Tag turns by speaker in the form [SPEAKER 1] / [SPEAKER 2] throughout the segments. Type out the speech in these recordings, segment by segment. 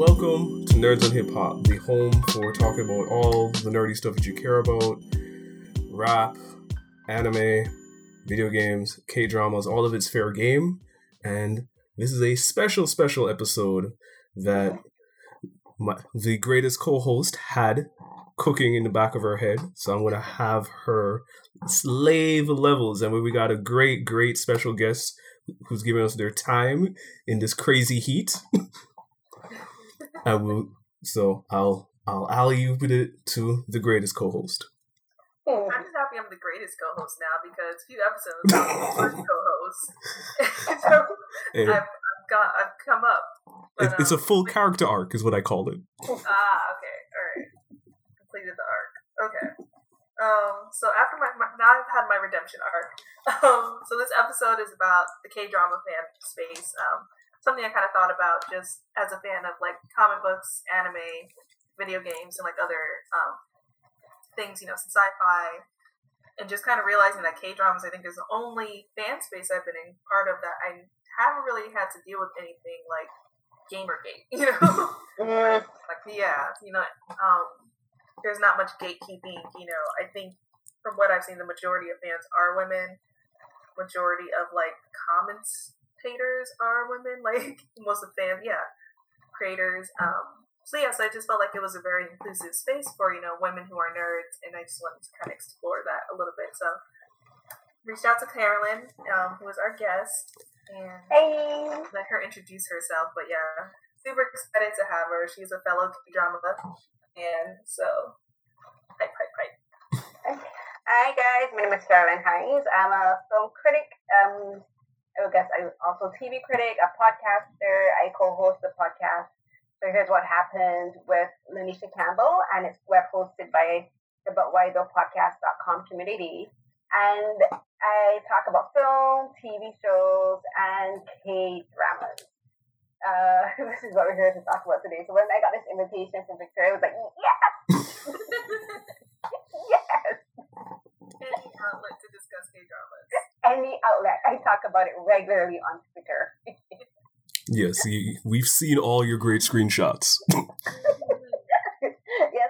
[SPEAKER 1] Welcome to Nerds on Hip Hop, the home for talking about all the nerdy stuff that you care about rap, anime, video games, K dramas, all of it's fair game. And this is a special, special episode that my, the greatest co host had cooking in the back of her head. So I'm going to have her slave levels. And we got a great, great special guest who's giving us their time in this crazy heat. I will. So I'll I'll alley oop it to the greatest co-host.
[SPEAKER 2] I'm just happy I'm the greatest co-host now because a few episodes I was the first co-host. so
[SPEAKER 1] Hey,
[SPEAKER 2] I've, I've got I've come up.
[SPEAKER 1] it- it's a
[SPEAKER 2] um,
[SPEAKER 1] full character arc, is what I called it.
[SPEAKER 2] Ah, okay, all right. Completed the arc. Okay. Um. So after my, my now I've had my redemption arc. Um. So this episode is about the K drama fan space. Um. Something I kind of thought about just as a fan of like comic books, anime, video games, and like other um things. You know, sci-fi, and just kind of realizing that K dramas I think is the only fan space I've been in part of that I haven't really had to deal with anything like Gamergate. You know.
[SPEAKER 3] Mm,
[SPEAKER 2] like yeah you know um there's not much gatekeeping you know i think from what i've seen the majority of fans are women majority of like commentators are women like most of the fans yeah creators um so yeah so i just felt like it was a very inclusive space for you know women who are nerds and i just wanted to kind of explore that a little bit so reached out to carolyn um, who was our guest and
[SPEAKER 3] hey.
[SPEAKER 2] let her introduce herself. But yeah, super excited to have her. She's a fellow drama, and so pipe, pipe, pipe.
[SPEAKER 3] Hi guys, my name is Carolyn Hines. I'm a film critic. Um, Guess I'm also TV critic, a podcaster. I co-host the podcast. So here's what happened with Lanisha Campbell, and it's web hosted by the But Why Though Podcast.com community. And I talk about film, TV shows, and K dramas. Uh, this is what we're here to talk about today. So when I got this invitation from Victoria, I was like, yes.
[SPEAKER 2] Any outlet to discuss K dramas.
[SPEAKER 3] any outlet. I talk about it regularly on Twitter.
[SPEAKER 1] Yes, you, we've seen all your great screenshots.
[SPEAKER 3] yes,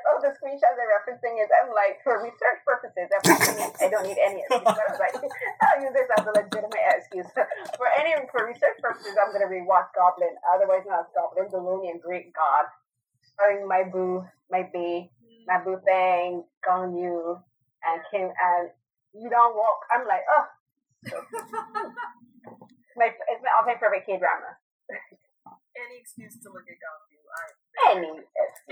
[SPEAKER 3] all the screenshots I'm referencing is I'm like for research purposes. I'm not I don't need any excuse. But I was like, I'll use this as a legitimate excuse for any for research purposes. I'm gonna rewatch Goblin, otherwise known as Goblin, the lonely and great god, starring my boo, my bee, my boo thing, Gong Yoo, and Kim, and you don't walk. I'm like, oh, my it's my all time favorite K drama.
[SPEAKER 2] Any excuse to look at Gong Yoo. I
[SPEAKER 3] Any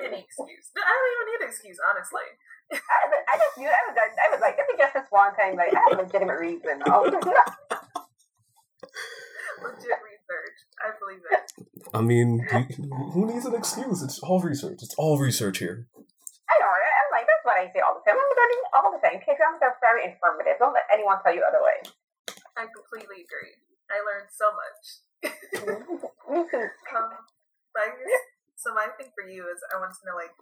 [SPEAKER 2] any excuse. I don't even need an excuse, honestly.
[SPEAKER 3] I, I just knew I was like, I was like, let me guess this one time. Like, I have a legitimate reason. Oh,
[SPEAKER 2] Legit research. I believe it.
[SPEAKER 1] I mean, you- who needs an excuse? It's all research. It's all research here.
[SPEAKER 3] I know, right? I'm like, that's what I say all the time. I'm learning all the time. K dramas are very informative. Don't let anyone tell you otherwise.
[SPEAKER 2] I completely agree. I learned so much. Um, but I guess, so my thing for you is I want to know like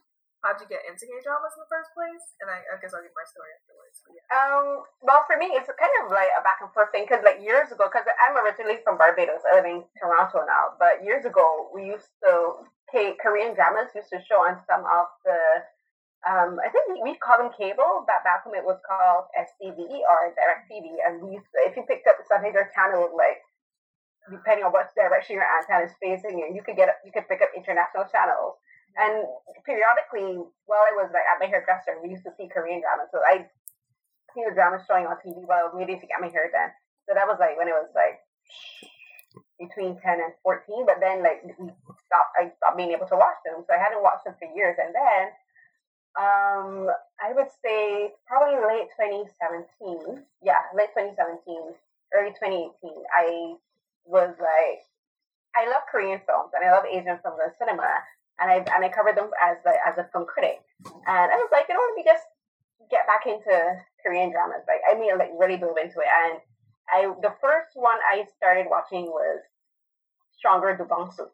[SPEAKER 2] how'd you get into K dramas in the first place? And I, I guess I'll give my story afterwards. Yeah.
[SPEAKER 3] Um, well, for me, it's kind of like a back and forth thing because, like, years ago, because I'm originally from Barbados, I live in Toronto now, but years ago, we used to, K- Korean dramas used to show on some of the, um, I think we, we call them cable, but back when it was called STV or DirecTV, and we used to, if you picked up something, their channel would, like, depending on what direction your antenna is facing, you, you could get, you could pick up international channels. And periodically, while I was like at my hairdresser, we used to see Korean dramas. So I see the dramas showing on TV while I was waiting to get my hair done. So that was like when it was like between ten and fourteen. But then like we stopped, I stopped being able to watch them. So I hadn't watched them for years. And then um, I would say probably late 2017. Yeah, late 2017, early 2018. I was like, I love Korean films and I love Asian films and cinema and I and I covered them as the as a film critic. And I was like, you know, let me just get back into Korean dramas. Like, I mean, like really dove into it. And I the first one I started watching was Stronger Do Bong-soon.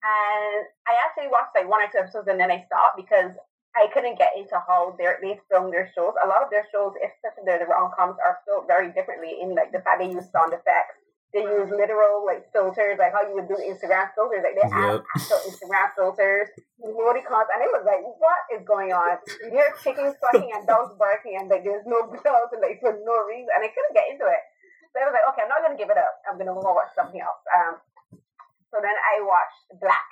[SPEAKER 3] And I actually watched like one or two episodes and then I stopped because I couldn't get into how they they film their shows. A lot of their shows, especially their rom coms, are filmed very differently in like the fact they use sound effects They use literal like filters, like how you would do Instagram filters. Like they add actual Instagram filters, emoticons, and it was like, what is going on? You hear chickens clucking and dogs barking, and like there's no dogs, and like for no reason, and I couldn't get into it. So I was like, okay, I'm not gonna give it up. I'm gonna go watch something else. Um, so then I watched Black.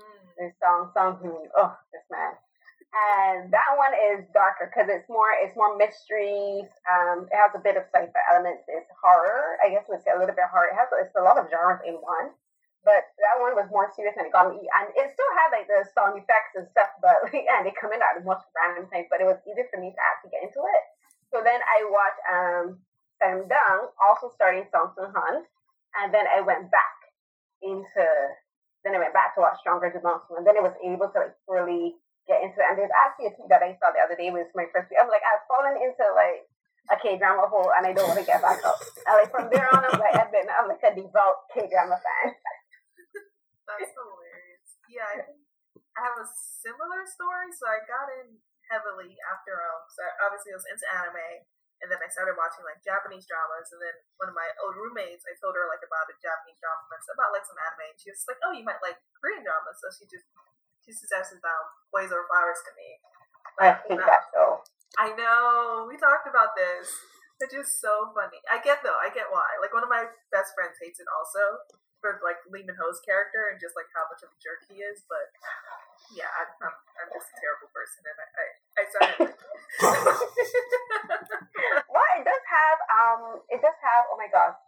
[SPEAKER 2] Mm.
[SPEAKER 3] This song, Song Hoon. Oh, this man. And that one is darker because it's more it's more mysteries. Um, it has a bit of sci-fi elements. It's horror. I guess say a little bit horror. It has it's a lot of genres in one. But that one was more serious and it got me. And it still had like the sound effects and stuff, but and they come in at the most random times. But it was easy for me to actually get into it. So then I watched um Saimdang also starting Song Seung-heon, and then I went back into then I went back to watch Stronger Demons, and then I was able to like really get into it. And there's actually a tweet that I saw the other day was my first week. I'm like, I've fallen into like a K drama hole and I don't want to get back up. And like from there on, I'm like, I've been, I'm like a devout K drama fan.
[SPEAKER 2] That's hilarious. Yeah, I I have a similar story. So I got in heavily after um. So obviously I was into anime, and then I started watching like Japanese dramas. And then one of my old roommates, I told her like about a Japanese drama, about like some anime, and she was like, "Oh, you might like Korean dramas." So she just she suggested um Boys Over Flowers to me.
[SPEAKER 3] I hate that show.
[SPEAKER 2] I know. We talked about this. It's just so funny. I get though. I get why. Like one of my best friends hates it also for like Lee Min-ho's character and just like how much of a jerk he is. But yeah, I, I'm I'm just a terrible person, and I I, I started.
[SPEAKER 3] Well, it does have, um, it does have, oh my gosh,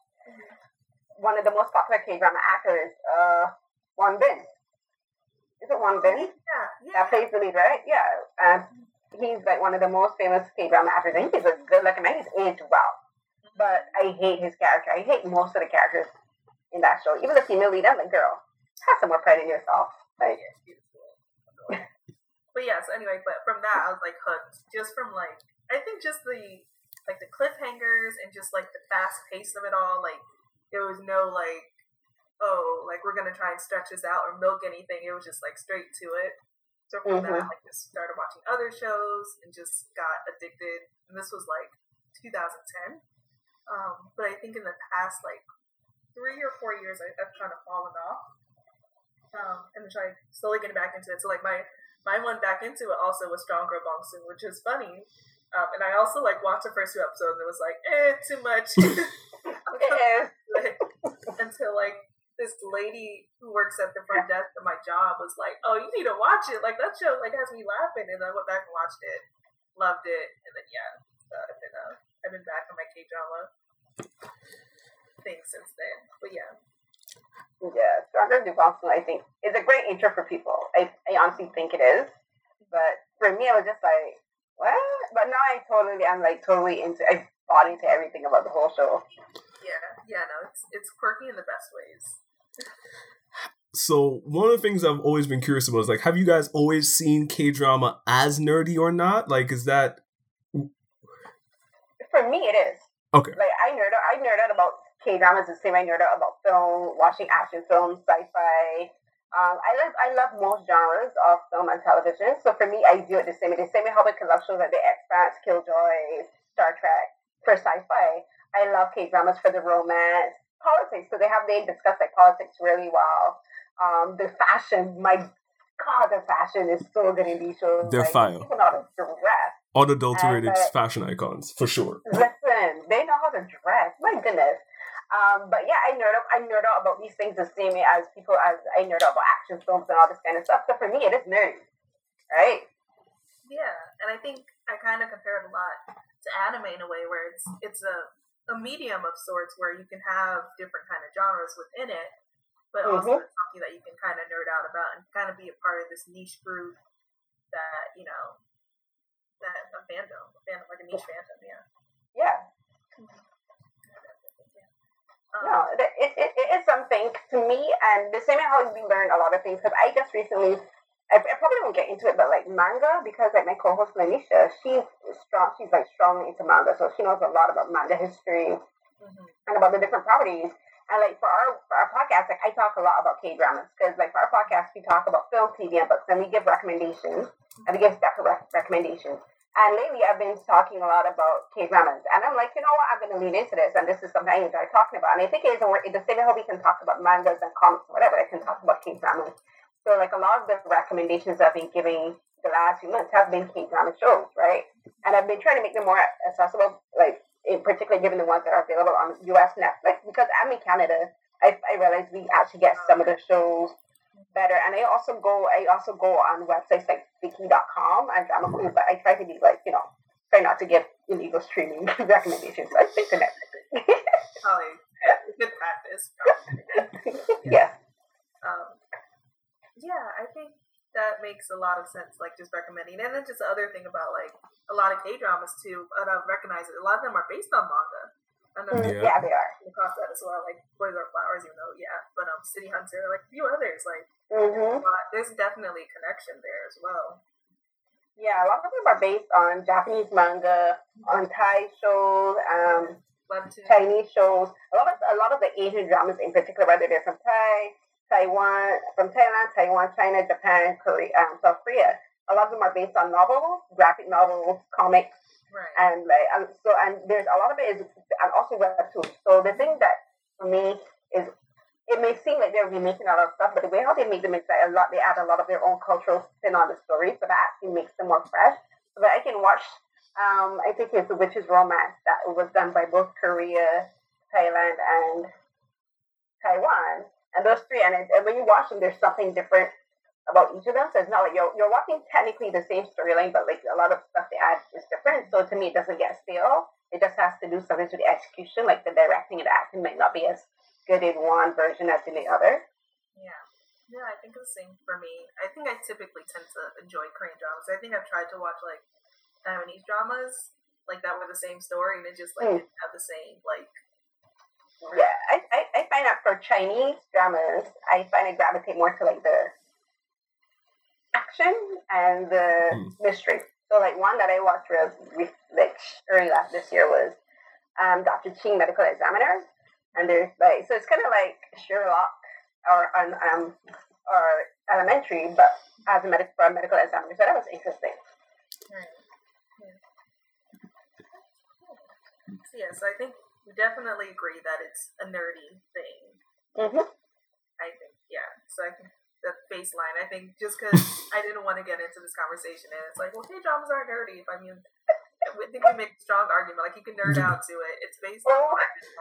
[SPEAKER 3] one of the most popular K drama actors, uh, Won Bin. Is it Won Bin?
[SPEAKER 2] yeah, yeah.
[SPEAKER 3] That plays the lead, right? Yeah. And um, he's like one of the most famous K drama actors. I think he's a good looking man. He's aged well. Mm-hmm. But I hate his character. I hate most of the characters in that show. Even the female lead, I'm like, girl, have some more pride in yourself. Like,
[SPEAKER 2] but yeah, so anyway, but from that I was like hooked. Just from like I think just the like the cliffhangers and just like the fast pace of it all, like there was no like oh, like we're gonna try and stretch this out or milk anything. It was just like straight to it. So from that, I like just started watching other shows and just got addicted. And this was like 2010. Um, but I think in the past like three or four years, I, I've kind of fallen off. Um, and then tried slowly getting back into it. So like my my one back into it also was Stronger Bong Soon, which is funny. Um, and I also like watched the first two episodes and it was like, eh, too much.
[SPEAKER 3] is.
[SPEAKER 2] Until like this lady who works at the front desk of my job was like, "Oh, you need to watch it. Like that show like has me laughing." And I went back and watched it, loved it, and then yeah, so I've been uh, I've been back on my K drama thing since then. But yeah,
[SPEAKER 3] Yeah, Stronger Duvall, I think, is a great intro for people. I, I honestly think it is. But for me, I was just like, what? But now I totally, I'm like totally into, I bought into everything about the whole show.
[SPEAKER 2] yeah, yeah. No, it's it's quirky in the best ways.
[SPEAKER 1] So one of the things I've always been curious about is like, have you guys always seen K drama as nerdy or not? Like, is that
[SPEAKER 3] For me, it is.
[SPEAKER 1] okay?
[SPEAKER 3] Like, I nerd out, I nerd out about K dramas the same I nerd out about film, watching action films, sci fi. Um, I love I love most genres of film and television. So for me, I do it the same. The same way how I love shows like The Expanse, Killjoy, Star Trek. For sci-fi, I love K dramas for the romance, politics. So they have they discuss like politics really well. Um, the fashion, my God, the fashion is so good in these shows.
[SPEAKER 1] They're
[SPEAKER 3] like,
[SPEAKER 1] fire.
[SPEAKER 3] People know how to dress.
[SPEAKER 1] Unadulterated
[SPEAKER 3] And, uh,
[SPEAKER 1] fashion icons for sure.
[SPEAKER 3] Listen, they know how to dress. My goodness. Um, but yeah, I nerd up. I nerd out about these things the same way as people as I nerd out about action films and all this kind of stuff. So for me, it is nerdy, right?
[SPEAKER 2] Yeah, and I think I kind of compare it a lot to anime in a way where it's it's a a medium of sorts where you can have different kind of genres within it, but also
[SPEAKER 3] Mhm.
[SPEAKER 2] it's something that you can kind of nerd out about and kind of be a part of this niche group that you know that a fandom, a fandom like a niche fandom. Yeah.
[SPEAKER 3] Yeah.
[SPEAKER 2] Um,
[SPEAKER 3] No, it, it, it, it is something to me, and the same how we learn a lot of things. Because I just recently, I, I probably won't get into it, but like manga, because like my co-host Lanisha, she's strong. She's like strong into manga, so she knows a lot about manga history
[SPEAKER 2] mhm.
[SPEAKER 3] and about the different properties. And like for our for our podcast, like I talk a lot about K dramas because like for our podcast, we talk about film, TV, and books, and we give recommendations and we give separate rec- recommendations. And lately, I've been talking a lot about K dramas, and I'm like, you know what? I'm going to lean into this, and this is something I enjoy talking about. And I think it is the same way we can talk about mangas and comics, or whatever. I can talk about K dramas. So, like a lot of the recommendations I've been giving the last few months have been K drama shows, right? And I've been trying to make them more accessible, like in particular, given the ones that are available on US Netflix. Because I'm in Canada, I, I realized we actually get some of the shows better. And I also go I also go on websites like Viki.com and Drama Cool, but I try to be like, you know, try not to get illegal streaming recommendations. I stick to Netflix.
[SPEAKER 2] Probably good practice.
[SPEAKER 3] yeah.
[SPEAKER 2] Um, yeah, I think that makes a lot of sense, like just recommending. And then just the other thing about like a lot of K dramas too, and I recognize it, a lot of them are based on manga.
[SPEAKER 3] And then yeah. yeah, they are.
[SPEAKER 2] Across that as well, like Boys Over Flowers, even though yeah, but um, City Hunter, like a few others, like
[SPEAKER 3] mm-hmm.
[SPEAKER 2] there's definitely a connection there as well.
[SPEAKER 3] Yeah, a lot of them are based on Japanese manga, on Thai shows, um, Chinese shows. A lot of a lot of the Asian dramas, in particular, whether they're from Thai, Taiwan, from Thailand, Taiwan, China, Japan, Korea, um, South Korea. A lot of them are based on novels, graphic novels, comics,
[SPEAKER 2] Right.
[SPEAKER 3] And like, and so, and there's a lot of it is, and also webtoons. So the thing that for me is, it may seem like they're remaking a lot of stuff, but the way how they make them is that a lot, they add a lot of their own cultural spin on the story, so that actually makes them more fresh. So that I can watch, um, I think it's The Witch's Romance that was done by both Korea, Thailand, and Taiwan. And those three, and, it, and when you watch them, there's something different about each of them. So it's not like you're, you're watching technically the same storyline, but like a lot of stuff they add is different. So to me, it doesn't get stale. It just has to do something to the execution, like the directing and the acting might not be as good in one version as in the other.
[SPEAKER 2] Yeah. Yeah, I think it's the same for me. I think I typically tend to enjoy Korean dramas. I think I've tried to watch like Taiwanese dramas like that were the same story and it just like mm. have the same like
[SPEAKER 3] yeah, I, I, I find that for Chinese dramas, I find I gravitate more to like the action and the mm. mystery. So like one that I watched real like early last this year was um, Dr. Qin Medical Examiner, and there's like so it's kind of like Sherlock or um or elementary, but as a medical for a medical examiner. So that was interesting.
[SPEAKER 2] Right. Yeah. So I think we definitely agree that it's a nerdy thing.
[SPEAKER 3] Mm-hmm.
[SPEAKER 2] I think, yeah. So I think the baseline. I think just because I didn't want to get into this conversation, and it's like, well, K dramas aren't nerdy. If I mean, I think we make a strong argument. Like you can nerd out to it. It's based on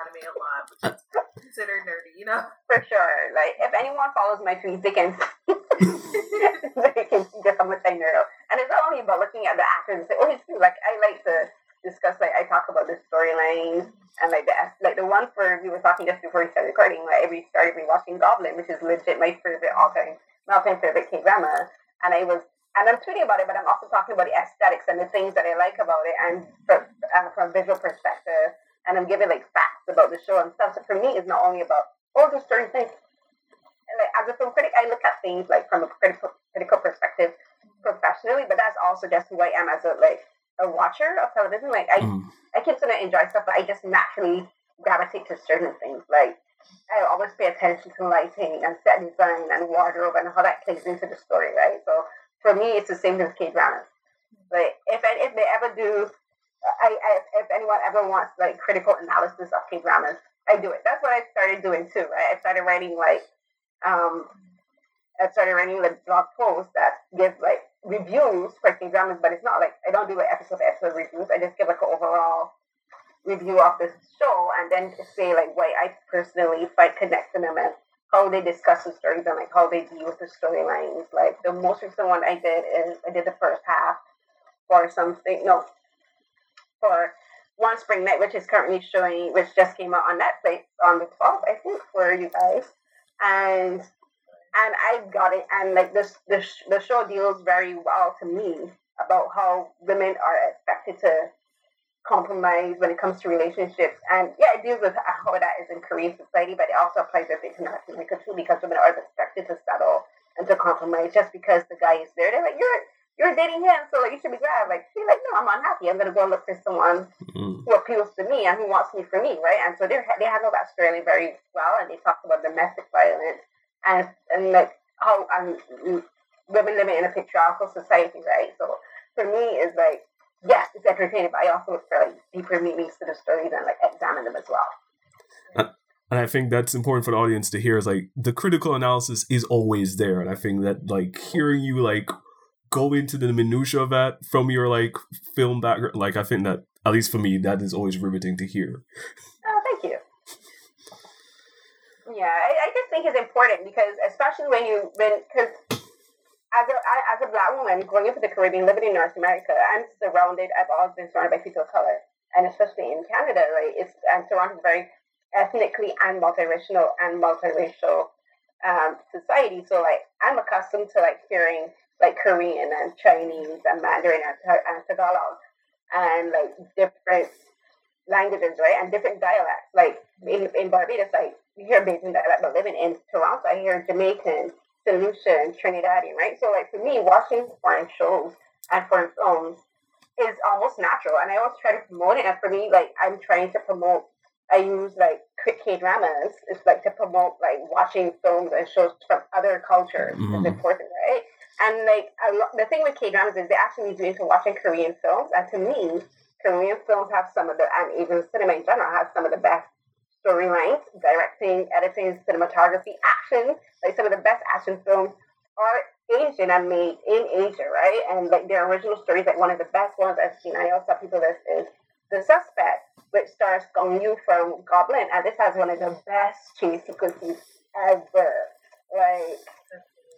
[SPEAKER 2] anime a lot, which is considered nerdy, you know.
[SPEAKER 3] For sure. Like if anyone follows my tweets, they can they can see just how much I nerd out. And it's not only about looking at the actors and say, oh, it's true. Like I like to discuss like I talk about the storylines and like the like the one for we were talking just before we started recording. Like we started rewatching Goblin, which is legit my favorite all time, all time favorite K drama. And I was and I'm tweeting about it, but I'm also talking about the aesthetics and the things that I like about it, and from, uh, from a visual perspective. And I'm giving like facts about the show and stuff. So for me, it's not only about oh, the story thing. And like as a film critic, I look at things like from a critical critical perspective professionally, but that's also just who I am as a like a watcher of television. Like I, mm. I can sort of enjoy stuff, but I just naturally gravitate to certain things. Like I always pay attention to lighting and set design and wardrobe and how that plays into the story, right? So for me, it's the same as K dramas. Like if if they ever do, I, I if anyone ever wants like critical analysis of K dramas, I do it. That's what I started doing too. Right? I started writing like um, I started writing like blog posts that give like reviews for K dramas, but it's not like I don't do like episode episode reviews. I just give like an overall review of the show and then say like why I personally find connect to them and how they discuss the stories and like how they deal with the storylines. Like the most recent one I did is I did the first half for something no for One Spring Night, which is currently showing, which just came out on Netflix on the 12th, I think, for you guys. And and I got it. And like this, the the show deals very well to me about how women are expected to compromise when it comes to relationships. And yeah, it deals with how that is in Korean society, but it also applies to international too because women are expected to settle and to compromise just because the guy is there. They're like, you're you're dating him, so like you should be glad. Like she's like, no, I'm unhappy. I'm gonna go look for someone mm. who appeals to me and who wants me for me, right? And so they they handle that story very well, and they talk about domestic violence and and like how um, women living in a patriarchal society, right? So for me, it's like yes, it's entertaining, but I also look for like deeper meanings to the stories and like examine them as well.
[SPEAKER 1] and I think that's important for the audience to hear is like the critical analysis is always there, and I think that like hearing you like go into the minutia of that from your like film background, like I think that at least for me that is always riveting to hear.
[SPEAKER 3] Yeah, I, I just think it's important because especially when you when because as a I, as a black woman growing up in the Caribbean, living in North America, I'm surrounded. I've always been surrounded by people of color, and especially in Canada, right? It's I'm surrounded very ethnically and multiracial and multiracial um, society. So like I'm accustomed to like hearing like Korean and Chinese and Mandarin and, and Tagalog and like different languages, right? And different dialects. Like in, in Barbados, like you hear dialect, but living in Toronto, I hear Jamaican, St. Lucian, Trinidadian, right? So like for me, watching foreign shows and foreign films is almost natural. And I always try to promote it. And for me, like I'm trying to promote I use like K dramas. It's like to promote like watching films and shows from other cultures. Mm-hmm. It's important, right? And like lo- the thing with K dramas is they actually lead you into watching Korean films. And to me, Korean films have some of the, and even cinema in general has some of the best storylines, directing, editing, cinematography, action. Like some of the best action films are Asian and made in Asia, right? And like their original stories, like one of the best ones I've seen. I also people this is The Suspect, which stars Gong Yoo from Goblin, and this has one of the best chase sequences ever. Like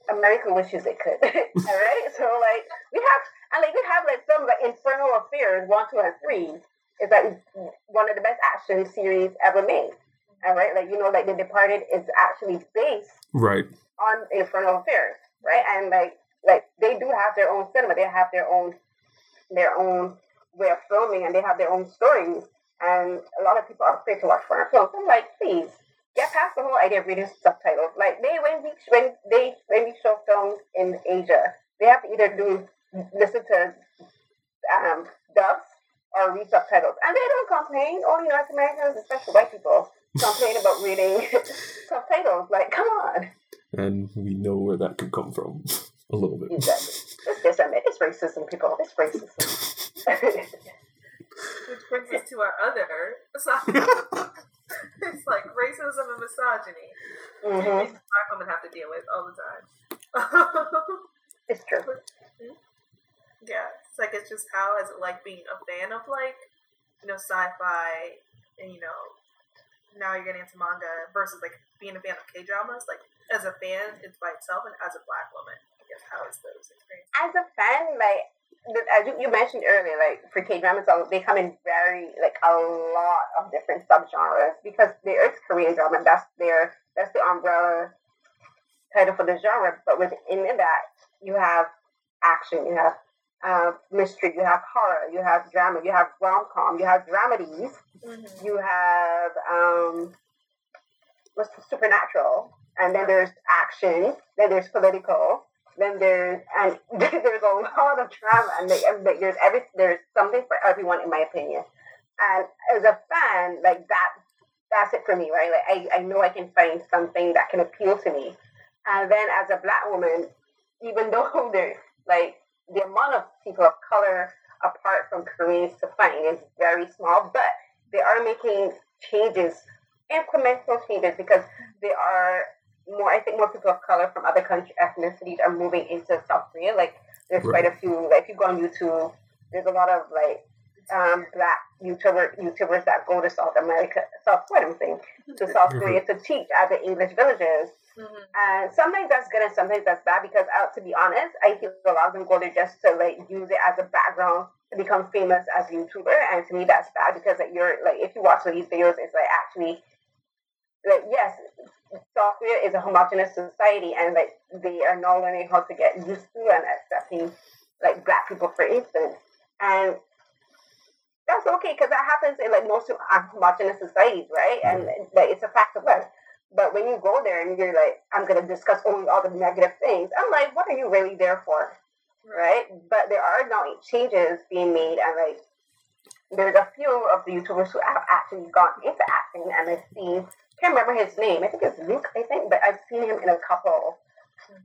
[SPEAKER 3] America wishes it could. All right, so like we have and like we have like some like Infernal Affairs one, two, and three is like one of the best action series ever made. All right, like you know, like The Departed is actually based
[SPEAKER 1] right
[SPEAKER 3] on Infernal Affairs, right? And like like they do have their own cinema, they have their own their own way of filming, and they have their own stories. And a lot of people are afraid to watch foreign films. I'm like, please get past the whole idea of reading subtitles. Like they when we when they when we show films in Asia, they have to either do listen to um, dubs or read subtitles. And they don't complain. Only North Americans, especially white people, complain about reading subtitles. Like, come on.
[SPEAKER 1] And we know where that could come from a little bit.
[SPEAKER 3] Exactly. It's just, I mean, it's racism, people. It's racism.
[SPEAKER 2] Which brings us to our other it's like racism and misogyny. Mm-hmm. Black women have to deal with all the time.
[SPEAKER 3] it's true.
[SPEAKER 2] Yeah, it's like it's just how is it like being a fan of like you know sci-fi and you know now you're getting into manga versus like being a fan of K dramas. Like as a fan, it's by itself, and as a black woman, I guess how is those experiences?
[SPEAKER 3] As a fan, like as you mentioned earlier, like for K dramas, they come in very like a lot of different subgenres because there is Korean drama. That's their that's the umbrella title for the genre. But within that, you have action, you have uh, mystery, you have horror, you have drama, you have rom com, you have dramedies, mm-hmm. you have um, what's the supernatural, and then there's action, then there's political, then there's and there's a lot of drama, and there's every there's something for everyone, in my opinion. And as a fan, like that, that's it for me, right? Like I, I know I can find something that can appeal to me. And then as a black woman, even though there's like the amount of people of color apart from Koreans to find is very small, but they are making changes, incremental changes, because there are more, I think more people of color from other country ethnicities are moving into South Korea. Like, there's right. quite a few, like, if you go on YouTube, there's a lot of, like, um, black YouTuber, YouTubers that go to South America, South, what I'm saying, to South Korea to teach at the English villages Mm-hmm. And sometimes that's good and sometimes that's bad because, uh, to be honest, I feel a lot of them go there just to like use it as a background to become famous as a YouTuber. And to me, that's bad because like, you're like, if you watch these videos, it's like actually, like, yes, South Korea is a homogenous society and like they are not learning how to get used to and accepting like black people, for instance. And that's okay because that happens in like most homogenous societies, right? And like, it's a fact of life. But when you go there and you're like, I'm going to discuss only all the negative things, I'm like, what are you really there for? Right? But there are now changes being made, and like, there's a few of the YouTubers who have actually gone into acting, and I've seen, can't remember his name, I think it's Luke, I think, but I've seen him in a couple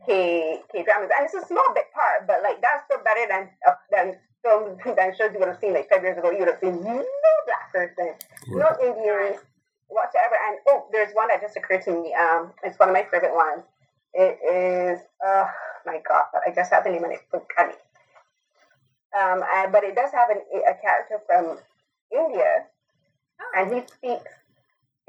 [SPEAKER 3] K K dramas, and it's a small bit part, but like that's still better than uh, than films and shows you would have seen like five years ago, you would have seen no black person, no Indians whatsoever. And oh, there's one that just occurred to me. Um, it's one of my favorite ones. It is, oh my god, I just have the name of it. Um, and, but it does have an, a character from India, oh. and he speaks.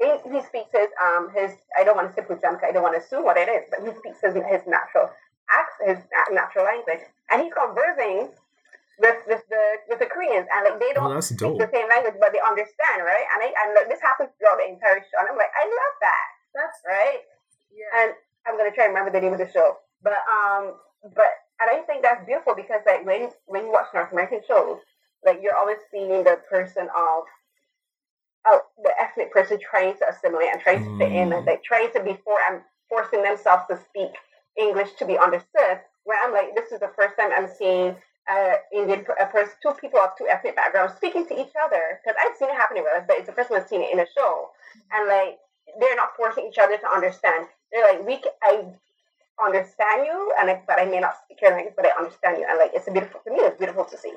[SPEAKER 3] He, he speaks his um his. I don't want to say Pujamka. I don't want to assume what it is, but he speaks his his natural accent, his natural language, and he's conversing with, with the with the Koreans, and like they don't
[SPEAKER 1] oh,
[SPEAKER 3] speak the same language, but they understand, right? And I, and like, this happens throughout the entire show, and I'm like, I love that.
[SPEAKER 2] That's
[SPEAKER 3] right.
[SPEAKER 2] Yeah.
[SPEAKER 3] And I'm gonna try and remember the name of the show, but um, but and I think that's beautiful because like when when you watch North American shows, like you're always seeing the person of oh, the ethnic person trying to assimilate and trying to fit in, and mm. like trying to be for and forcing themselves to speak English to be understood. Where I'm like, this is the first time I'm seeing uh, Indian a person, two people of two ethnic backgrounds speaking to each other. Because I've seen it happen in real life, but it's the first one I've seen it in a show. And like they're not forcing each other to understand. They're like, we, I understand you, and I, but I may not speak your language, but I understand you. And like it's a beautiful to me. It's beautiful to see.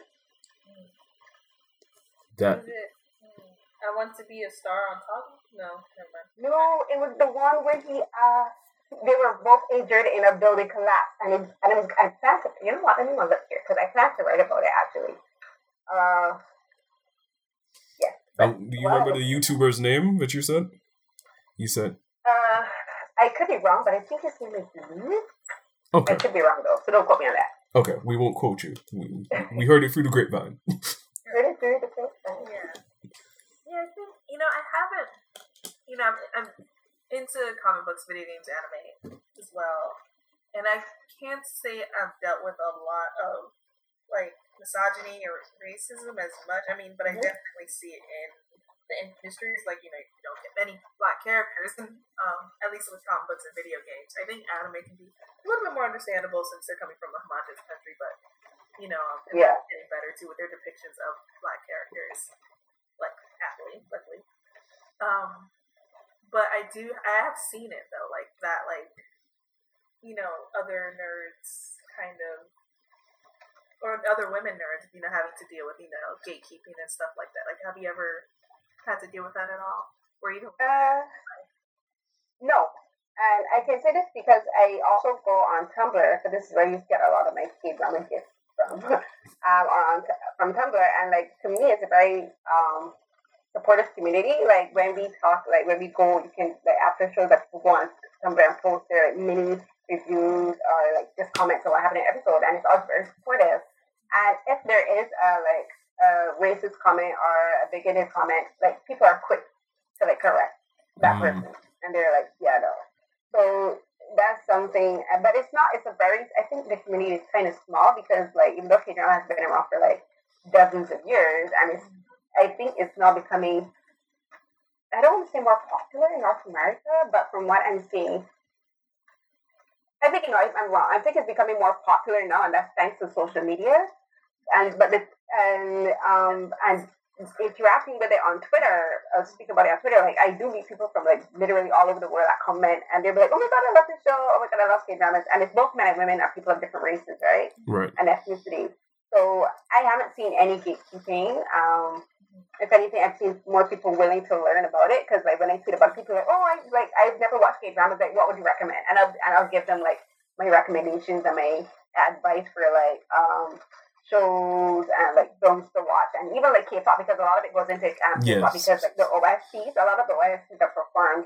[SPEAKER 1] That.
[SPEAKER 2] Hmm, I want to be a star on top. No, never.
[SPEAKER 3] No, it was the one where he uh they were both injured in a building collapse, and it, and it was I planned to you know what? Let me look here because I planned to write about it actually. Uh, yeah.
[SPEAKER 1] Um, do you well, remember the YouTuber's name that you said? You said.
[SPEAKER 3] Uh, I could be wrong, but I think his name is Lee.
[SPEAKER 1] Okay.
[SPEAKER 3] I could be wrong though, so don't quote me on that.
[SPEAKER 1] Okay, we won't quote you. We, we heard it through the grapevine.
[SPEAKER 3] heard it through the grapevine.
[SPEAKER 2] Yeah. Yeah, I think you know I haven't. You know, I'm, I'm into comic books, video games, anime as well. And I can't say I've dealt with a lot of like misogyny or racism as much. I mean, but I definitely see it in the industries. Like you know, you don't get many black characters, um, at least with comic books and video games. I think anime can be a little bit more understandable since they're coming from a homogenous country, but you know, um,
[SPEAKER 3] yeah.
[SPEAKER 2] getting better too with their depictions of black characters, like happily, luckily. Um, but I do I have seen it though, like that like you know, other nerds kind of or other women nerds, you know, having to deal with, you know, gatekeeping and stuff like that. Like have you ever had to deal with that at all? Where you
[SPEAKER 3] uh, no. And I can say this because I also go on Tumblr, so this is where you get a lot of my K drama gifts from. um, on from Tumblr, and like to me, it's a very um, supportive community. Like when we talk, like when we go, you can like after shows that people go on and post their like, mini reviews or like just comments on what happened in episode, and it's always very supportive. And if there is a like a racist comment or a bigoted comment, like people are quick to like correct that mm. person, and they're like, yeah, no. So that's something, but it's not. It's a very. I think the community is kind of small because like even though K-drama has been around for like dozens of years, and it's I think it's now becoming, I don't want to say more popular in North America, but from what I'm seeing, I think, you know, I'm wrong. I think it's becoming more popular now, and that's thanks to social media. And, but, the, and, um, and interacting with it on Twitter, I'll speak about it on Twitter, like, I do meet people from, like, literally all over the world that comment, and they'll be like, oh my god, I love this show, oh my god, I love K-dramas. And it's both men and women are people of different races, right?
[SPEAKER 1] Right.
[SPEAKER 3] And ethnicities. So I haven't seen any gatekeeping. Um, if anything, I've seen more people willing to learn about it because like when I tweet about people like, oh, I like I've never watched K dramas. Like, what would you recommend? And I'll and I'll give them like my recommendations and my advice for like um shows and like films to watch and even like K-pop because a lot of it goes into um, K-pop yes. because like the OSTs, a lot of the OSTs are performed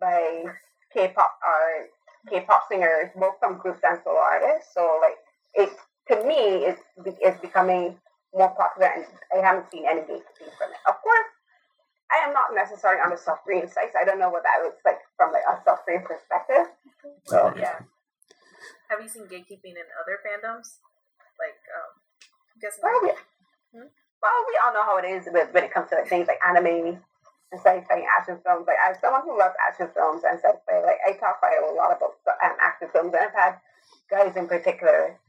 [SPEAKER 3] by K-pop are K-pop singers, both from groups and solo artists. So like it to me, it's it's becoming more popular, and I haven't seen any gatekeeping from it. Of course, I am not necessarily on the self-reading site, so I don't know what that looks like from like a self-reading perspective. So yeah.
[SPEAKER 2] Have you seen gatekeeping in other fandoms? Like, um, I'm guessing.
[SPEAKER 3] Well, we, hmm? well, we all know how it is with, when it comes to like, things like anime and sci-fi action films. Like, as someone who loves action films and sci-fi, like I talk quite a lot about um, action films, and I've had guys in particular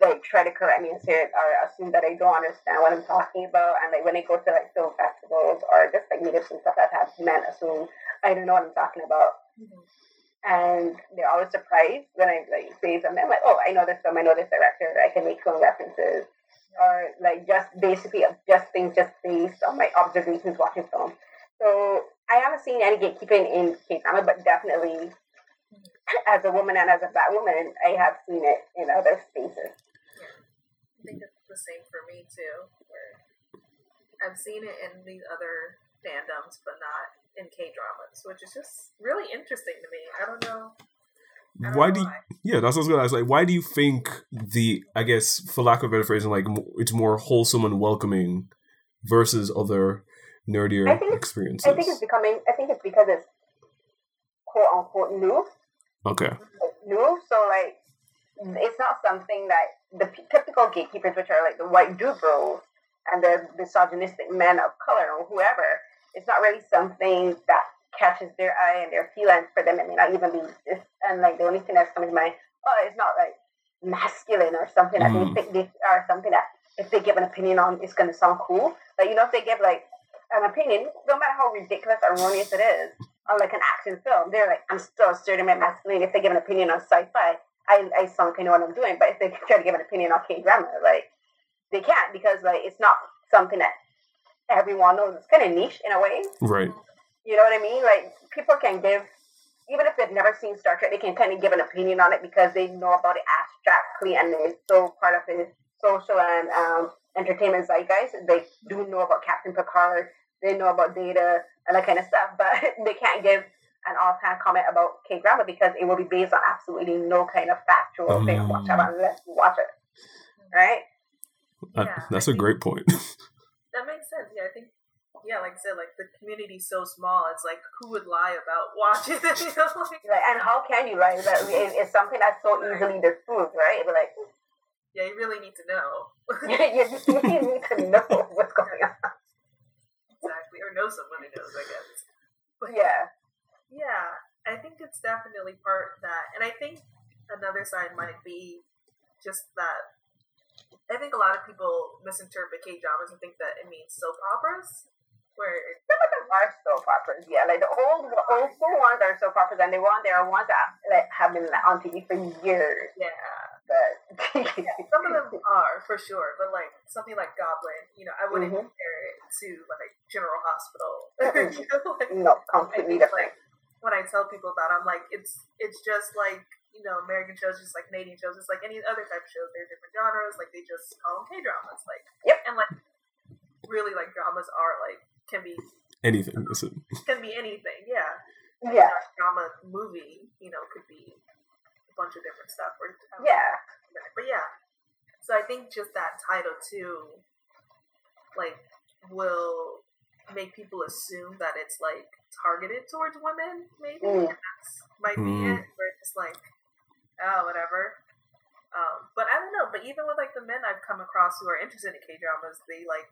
[SPEAKER 3] like try to correct me and say it or assume that I don't understand what I'm talking about. And like when I go to like film festivals or just like meetups and stuff, I've had men assume I don't know what I'm talking about. Mm-hmm. And they're always surprised when I like say something. I'm like, oh, I know this film, I know this director, I can make film references. or like just basically just things just based on my observations watching film. So I haven't seen any gatekeeping in K drama, but definitely as a woman and as a black woman, I have seen it in other spaces.
[SPEAKER 2] Yeah. I think it's the same for me too. Where I've seen it in these other fandoms, but not in K dramas, which is just really interesting to me. I don't know.
[SPEAKER 1] Why do you, yeah that's what I was gonna ask like why do you think the I guess for lack of a better phrasing like it's more wholesome and welcoming versus other nerdier
[SPEAKER 3] I think
[SPEAKER 1] experiences
[SPEAKER 3] I think it's becoming. I think it's because it's quote unquote new.
[SPEAKER 1] Okay
[SPEAKER 3] new. So like, it's not something that the typical gatekeepers, which are like the white dude bros and the misogynistic men of color or whoever, it's not really something that catches their eye and their feelings for them. It may not even be this. And like the only thing that's coming to mind, oh, it's not like masculine or something that
[SPEAKER 1] Mm.
[SPEAKER 3] they think they are something that if they give an opinion on, it's going to sound cool. Like you know, if they give like an opinion, no matter how ridiculous or erroneous it is, on like an action film, they're like, I'm still asserting my masculinity. If they give an opinion on sci-fi, I, I like I know what I'm doing. But if they try to give an opinion on K-drama, like they can't because like it's not something that everyone knows. It's kind of niche in a way.
[SPEAKER 1] right
[SPEAKER 3] You know what I mean? Like people can give, even if they've never seen Star Trek, they can kind of give an opinion on it because they know about it abstractly and it's so part of the social and um, entertainment zeitgeist. They do know about Captain Picard. They know about Data and that kind of stuff, but they can't give an offhand comment about K drama because it will be based on absolutely no kind of factual thing
[SPEAKER 1] Mm.
[SPEAKER 3] whatsoever unless you watch it. Right?
[SPEAKER 2] Yeah,
[SPEAKER 1] that's
[SPEAKER 2] I
[SPEAKER 1] a great point
[SPEAKER 2] That makes sense. Yeah, I think. Yeah, like I said, like the community's so small. It's like who would lie about watching it? You know, like,
[SPEAKER 3] Like, and how can you like that? It, it's something that's so easily disproved, right? But like,
[SPEAKER 2] yeah, you really need to know
[SPEAKER 3] you, you need to know what's going on.
[SPEAKER 2] Know someone who knows. I guess. But
[SPEAKER 3] Yeah.
[SPEAKER 2] Yeah, I think it's definitely part of that. And I think another side might be just that I think a lot of people misinterpret K dramas and think that it means soap operas. Where
[SPEAKER 3] Some of them are soap operas, yeah. Like the old old school ones are soap operas, and they want there are ones that like, have been on TV for years.
[SPEAKER 2] yeah,
[SPEAKER 3] But
[SPEAKER 2] some of them are for sure, but like something like Goblin, you know, I wouldn't
[SPEAKER 3] Mhm.
[SPEAKER 2] compare it to like General Hospital.
[SPEAKER 3] Mhm.
[SPEAKER 2] you know, like,
[SPEAKER 3] no,
[SPEAKER 2] I
[SPEAKER 3] completely
[SPEAKER 2] think
[SPEAKER 3] different.
[SPEAKER 2] like when I tell people about, it, I'm like, it's it's just like you know American shows, just like Canadian shows, it's like any other type of shows. They're different genres, like they just call them K dramas, like
[SPEAKER 3] Yep.
[SPEAKER 2] and like really like dramas are like can be
[SPEAKER 1] anything listen
[SPEAKER 2] can be anything, yeah.
[SPEAKER 3] Yeah,
[SPEAKER 2] drama movie, you know, could be a bunch of different stuff. Or,
[SPEAKER 3] yeah,
[SPEAKER 2] but yeah. So I think just that title too, like, will make people assume that it's like targeted towards women, maybe.
[SPEAKER 3] Mm.
[SPEAKER 2] And that's might be
[SPEAKER 1] Mm.
[SPEAKER 2] it. Where it's just like, oh, whatever. Um, but I don't know. But even with like the men I've come across who are interested in K dramas, they like.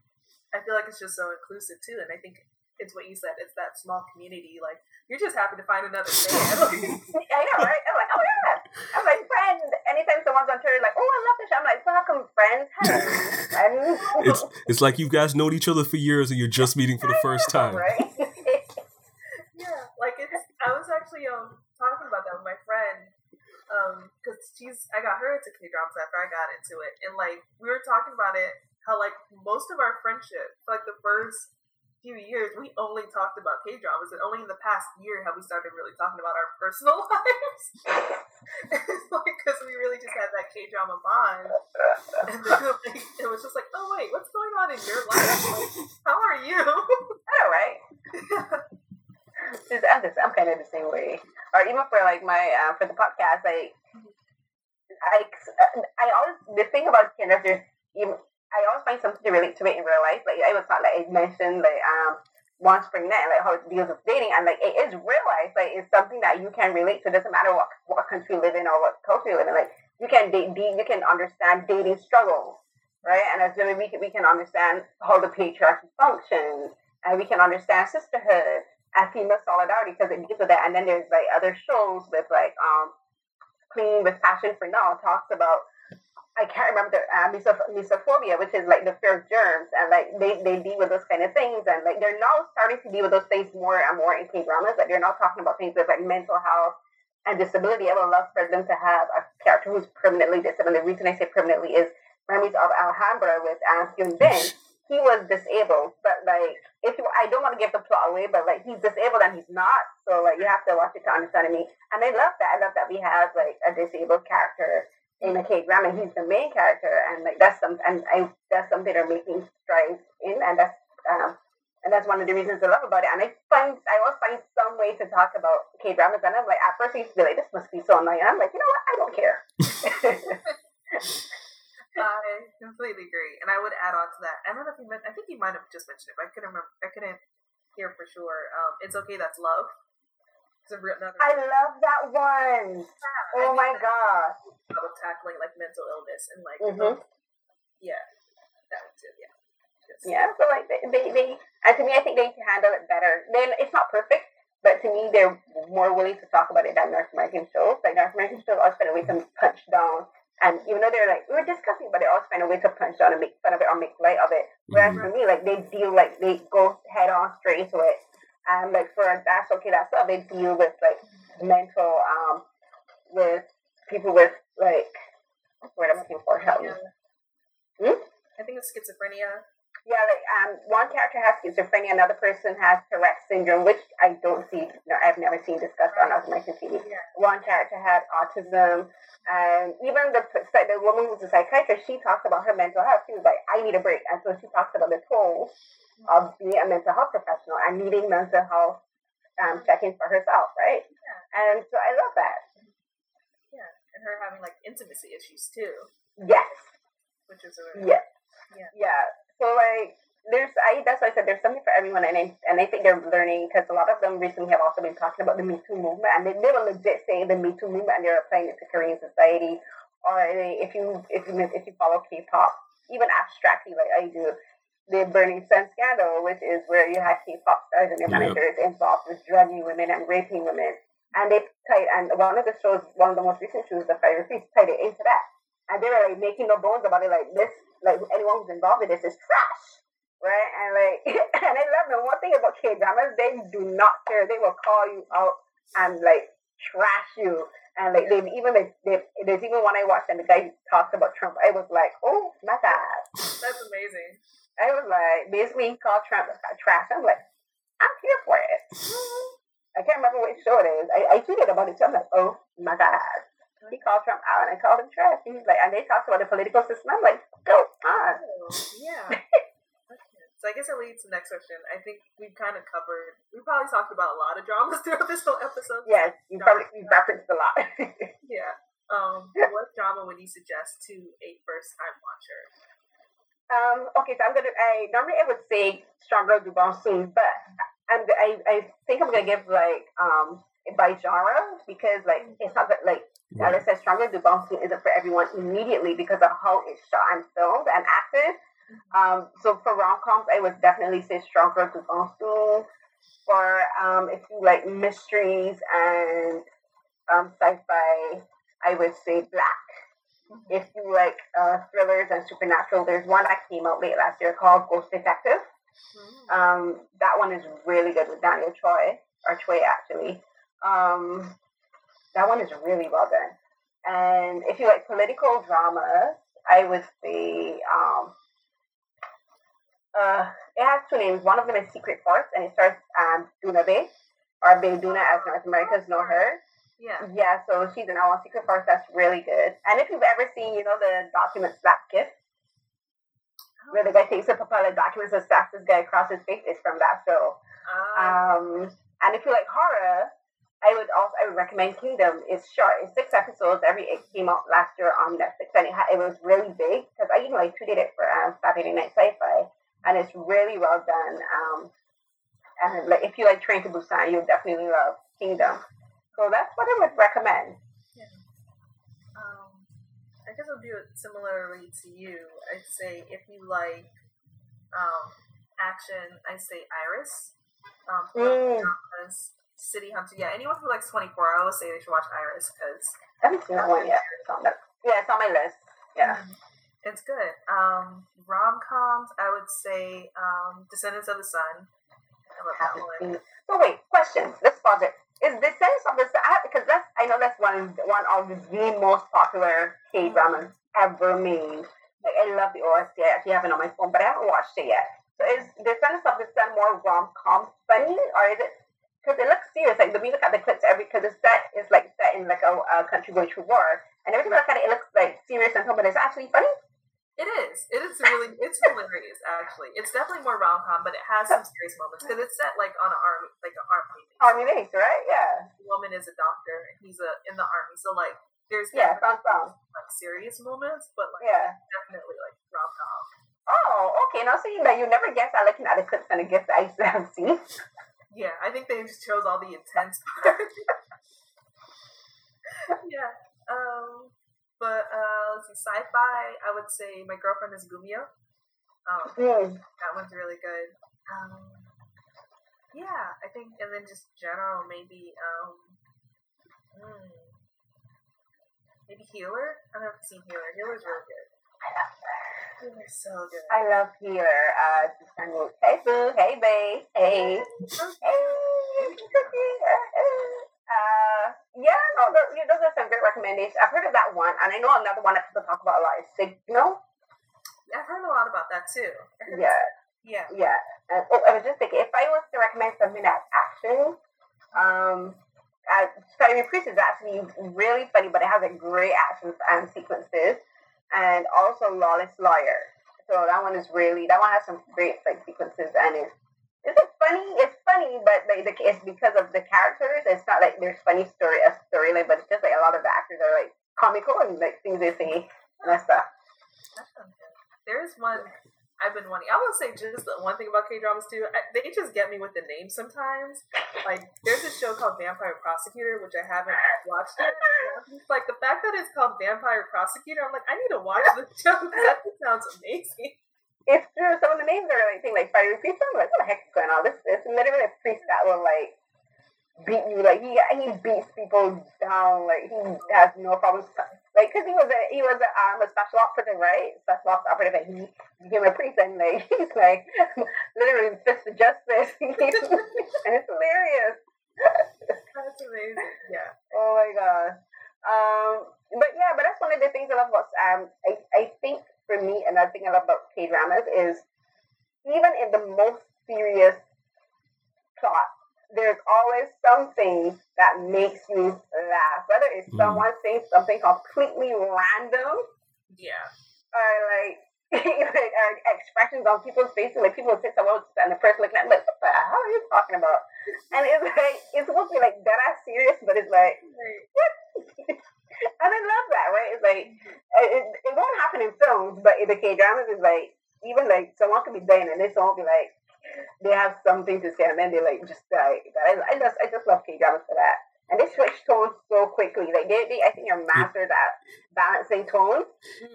[SPEAKER 2] I feel like it's just so inclusive too, and I think it's what you said. It's that small community. Like you're just happy to find another fan.
[SPEAKER 3] I know, right? I'm like, oh yeah. I'm like, friend. Anytime someone's on Twitter, like, oh, I love this show. I'm like, welcome, friends. Hello, friends.
[SPEAKER 1] it's it's like you guys known each other for years and you're just meeting for the first time
[SPEAKER 3] right?
[SPEAKER 2] Yeah, like it's. I was actually um talking about that with my friend, um, because she's. I got her into K dramas after I got into it, and like we were talking about it, how like most of our friendship, like the first few years, we only talked about K dramas, and only in the past year have we started really talking about our personal lives. like because we really just had that K drama bond, and then like, it was just like, oh wait, what's going on in your life? Like, how are you?
[SPEAKER 3] All right. It's- I'm, just, I'm kind of the same way. Or even for like my uh, for the podcast, like I I always the thing about there's even I always find something to relate to it in real life. Like I was not like I mentioned like um one spring night, like how it deals with dating, and like it is real life. Like it's something that you can relate to. Doesn't matter what what country you live in or what culture you live in. Like you can date, you can understand dating struggles, right? And as women, we can, we can understand how the patriarchy functions, and we can understand sisterhood and female solidarity because it deals with that. And then there's like other shows with like um Clean with Passion for Now talks about I can't remember the uh, misoph- misophobia, which is like the fear of germs, and like they, they deal with those kind of things, and like they're now starting to deal with those things more and more in K dramas. Like they're now talking about things with like mental health and disability. I would love for them to have a character who's permanently disabled. And the reason I say permanently is Memories of Alhambra with um, Hyun Bin, he was disabled, but like if you, I don't want to give the plot away, but like he's disabled and he's not, so like you have to watch it to understand me. And I love that. I love that we have like a disabled character in a K drama. He's the main character, and like that's some, and I that's something they're making strides in, and that's um, and that's one of the reasons I love about it. And I find I always find some way to talk about K dramas, and I'm like at first I used to be like, this must be so annoying. and I'm like, you know what? I don't care.
[SPEAKER 2] I completely agree, and I would add on to that. I don't know if you meant. I think you might have just mentioned it, but I couldn't remember. I couldn't hear for sure. Um, it's okay. That's love. It's a real, another.
[SPEAKER 3] I love that one.
[SPEAKER 2] Yeah,
[SPEAKER 3] Oh
[SPEAKER 2] I
[SPEAKER 3] my god.
[SPEAKER 2] Of tackling like mental illness and like,
[SPEAKER 3] Mhm.
[SPEAKER 2] yeah, that one too. Yeah.
[SPEAKER 3] Yeah, so like they, they, they, and to me, I think they handle it better. Then it's not perfect, but to me, they're more willing to talk about it than North American shows. Like North American shows always find a way to punch down, and even though they're like we're discussing, but they always find a way to punch down and make fun of it or make light of it. Whereas
[SPEAKER 1] Mhm.
[SPEAKER 3] for me, like they deal like they go head on straight to it, and like for a that's okay, that's love. They deal with like mental, um, with people with like what I'm looking for? Help.
[SPEAKER 2] Yeah.
[SPEAKER 3] Hmm?
[SPEAKER 2] I think it's schizophrenia.
[SPEAKER 3] Yeah, like um, one character has schizophrenia, another person has Tourette syndrome, which I don't see. No, I've never seen discussed on American TV.
[SPEAKER 2] Yeah.
[SPEAKER 3] One character had autism, and even the the woman who's a psychiatrist, she talks about her mental health. She was like, "I need a break," and so she talks about the toll of being a mental health professional and needing mental health um, check-ins for herself, right? Yeah. And so I love that.
[SPEAKER 2] Yeah, and her having like intimacy issues too,
[SPEAKER 3] Yes.
[SPEAKER 2] which is a
[SPEAKER 3] Yes.
[SPEAKER 2] Yeah.
[SPEAKER 3] Yeah. So like there's I that's why I said there's something for everyone and I, and I think they're learning because a lot of them recently have also been talking about the Me Too movement and they, they were legit saying the Me Too movement and they're applying it to Korean society or if you if you if you follow K-pop even abstractly like I do the Burning Sun scandal which is where you had K-pop stars and their
[SPEAKER 1] Yeah.
[SPEAKER 3] managers involved with drugging women and raping women. And they tied and one of the shows one of the most recent shows the Fiery Priest tied it into that. And they were like making no bones about it like this like anyone who's involved in this is trash right? And like and I love the one thing about K dramas they do not care. They will call you out and like trash you. And like they've even been they there's even one I watched and the guy talked about Trump. I was like oh my god.
[SPEAKER 2] That's amazing.
[SPEAKER 3] I was like basically he called Trump trash I'm like I'm here for it I can't remember which show it is I, I tweeted about it too I'm like oh my god he called Trump out and I called him trash. He's like, and they talked about the political system. I'm like, go on.
[SPEAKER 2] Oh, yeah. Okay. So I guess it leads to the next question. I think we've kind of covered. We probably talked about a lot of dramas throughout this whole episode.
[SPEAKER 3] Yes, you probably you referenced a lot.
[SPEAKER 2] Yeah. Um, what drama would you suggest to a first time watcher?
[SPEAKER 3] Um, okay, so I'm gonna. I normally I would say stronger Do Bong-soon, but I'm, I I think I'm gonna give like um by genre because like it's not that like
[SPEAKER 1] Right.
[SPEAKER 3] I said, stronger Do Bong-soon isn't for everyone immediately because of how it's shot and filmed and acted. Um, so for rom coms, I would definitely say stronger du bon soon. For um, if you like mysteries and um, sci-fi, I would say Black. If you like uh, thrillers and supernatural, there's one that came out late last year called Ghost Detective. Um, that one is really good with Daniel Choi, or Choi actually. Um, that one is really well done. And if you like political dramas, I would say um, uh, it has two names. One of them is Secret Forest, and it stars um, Doona Bae, or Bae Doona as North Americans know her.
[SPEAKER 2] Yeah.
[SPEAKER 3] Yeah, so she's in our Secret Forest. That's really good. And if you've ever seen, you know, the document Slap Gift, where the guy takes the papaya documents and slaps this guy across his face, is from that show.
[SPEAKER 2] Ah,
[SPEAKER 3] Um, and if you like horror, I would also I would recommend Kingdom. It's short. It's six episodes. Every it came out last year on Netflix, and it, ha- it was really big because I you know I tweeted it for um, Saturday Night Sci-Fi, and it's really well done. Um, and like if you like Train to Busan, you'll definitely love Kingdom. So that's what I would recommend. Yeah.
[SPEAKER 2] um, I guess I'll do it similarly to you. I'd say if you like um, action, I'd say Iris. Um,
[SPEAKER 3] Mm.
[SPEAKER 2] City Hunter. Yeah, anyone who likes 24, I always say they should watch Iris because
[SPEAKER 3] I haven't seen that one yet. It's on the- yeah, it's on my list. Yeah.
[SPEAKER 2] It's good. Um, rom coms, I would say um, Descendants of the Sun. I love that one.
[SPEAKER 3] So wait, question. Let's pause it. Is the sense of the because that's I know that's one one of the most popular K dramas mm-hmm. ever made. Like, I love the OST. I actually have it on my phone, but I haven't watched it yet. So is this kind of stuff is done more rom com funny, or is it because it looks serious? Like the music at the clips every because the set is like set in like a, a country going through war, and every time I look at it, it looks like serious and something, but it's actually funny.
[SPEAKER 2] It is. It is really. It's hilarious. Actually, it's definitely more rom com, but it has some serious moments because it's set like on an army, like an army. Base.
[SPEAKER 3] Army base, right? Yeah.
[SPEAKER 2] The woman is a doctor, and he's a in the army. So like, there's
[SPEAKER 3] yeah, sounds fun.
[SPEAKER 2] Like serious moments, but like
[SPEAKER 3] yeah,
[SPEAKER 2] definitely like rom com.
[SPEAKER 3] Oh, okay. Now, see that you never guess I looking at the clips and the gifts I have seen.
[SPEAKER 2] Yeah, I think they just chose all the intense parts. yeah. Um, but uh, let's see, sci-fi. I would say my girlfriend is Gumiho. Um. That one's really good. Um, yeah, I think, and then just general maybe. Um, hmm, maybe Healer. I've never seen Healer. Healer's really good.
[SPEAKER 3] I love her.
[SPEAKER 2] Healer's so good.
[SPEAKER 3] I love Healer. Uh, hey boo, hey babe, hey, hey. Yeah, no, those, yeah, those are some great recommendations. I've heard of that one, and I know another one that people talk about a lot is Signal.
[SPEAKER 2] I've heard a lot about that too.
[SPEAKER 3] Yeah.
[SPEAKER 2] Yeah.
[SPEAKER 3] Yeah. And, oh, I was just thinking, if I was to recommend something that's action, um, uh, Fiery Priest is actually really funny, but it has a great action and sequences, and also Lawless Lawyer. So that one is really that one has some great fight sequences, and it's is it But like the it's because of the characters. It's not like there's funny story a storyline, but it's just like a lot of the actors are like comical and like things they say and stuff.
[SPEAKER 2] There's one I've been wanting. I will say just one thing about K dramas too. I, they just get me with the names sometimes. Like there's a show called Vampire Prosecutor, which I haven't watched yet. Like the fact that it's called Vampire Prosecutor, I'm like, I need to watch this show that sounds amazing
[SPEAKER 3] it's true. Some of the names are like things like fiery priest. I'm like, what the heck is going on? This is literally a priest that will like beat you. Like he he beats people down. Like he has no problems. Like because he was a he was a, um, a special operative, right? Special ops operative, and he became a priest, and like he's like literally fist of justice, and it's hilarious.
[SPEAKER 2] That's amazing. Yeah.
[SPEAKER 3] Oh my god. Um, but yeah, but that's one of the things I love about um. I I think for me, another thing I love about K dramas is even in the most serious plot, there's always something that makes you laugh. Whether it's mm. someone saying something completely random,
[SPEAKER 2] yeah,
[SPEAKER 3] or like like uh, expressions on people's faces, like people say something and the person looking at like, what the hell are you talking about? And it's like it's supposed to be like that ass serious, but it's like and I love that, right? It's like it, it won't happen in films, but in the K dramas, is like even like someone could be dying and this won't be like they have something to say and then they like just die. I, I just I just love K dramas for that. And they switch tones so quickly. Like they, they I think are masters at balancing tones,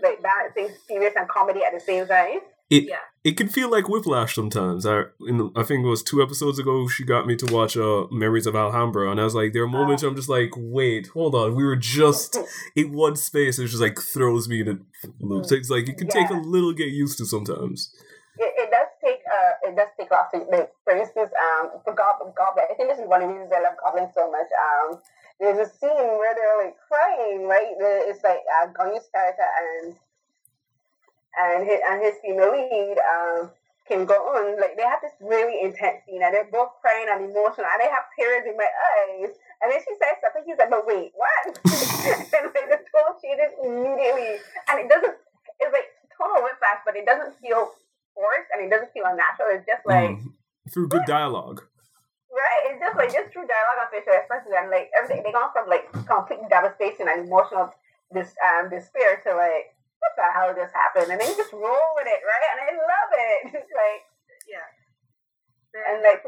[SPEAKER 3] like balancing serious and comedy at the same time.
[SPEAKER 1] It yeah. it can feel like whiplash sometimes. I in, I think it was two episodes ago she got me to watch uh Memories of Alhambra and I was like there are moments uh, I'm just like wait hold on we were just in one space and it just like throws me in a loop. So it's like it can yeah. take a little get used to sometimes.
[SPEAKER 3] It, it does take uh it does take lots of like, for instance um for Goblin Goblin I think this is one of the reasons I love Goblin so much um there's a scene where they're like crying right it's like uh, Gong Yoo's character and and his, and his female lead um, can go on. Like they have this really intense scene, and they're both crying and emotional, and they have tears in my eyes. And then she says something. He's like, "But wait, what?" and like the tone changes immediately, and it doesn't. It's like total whiplash, but it doesn't feel forced, and it doesn't feel unnatural. It's just like mm,
[SPEAKER 1] through good dialogue.
[SPEAKER 3] Right, it's just like just through dialogue and facial expressions, and like everything. They go from like complete devastation and emotional this um despair to like what the hell just happened? And they just roll with it, right? And I love it. It's like,
[SPEAKER 2] yeah.
[SPEAKER 3] And like,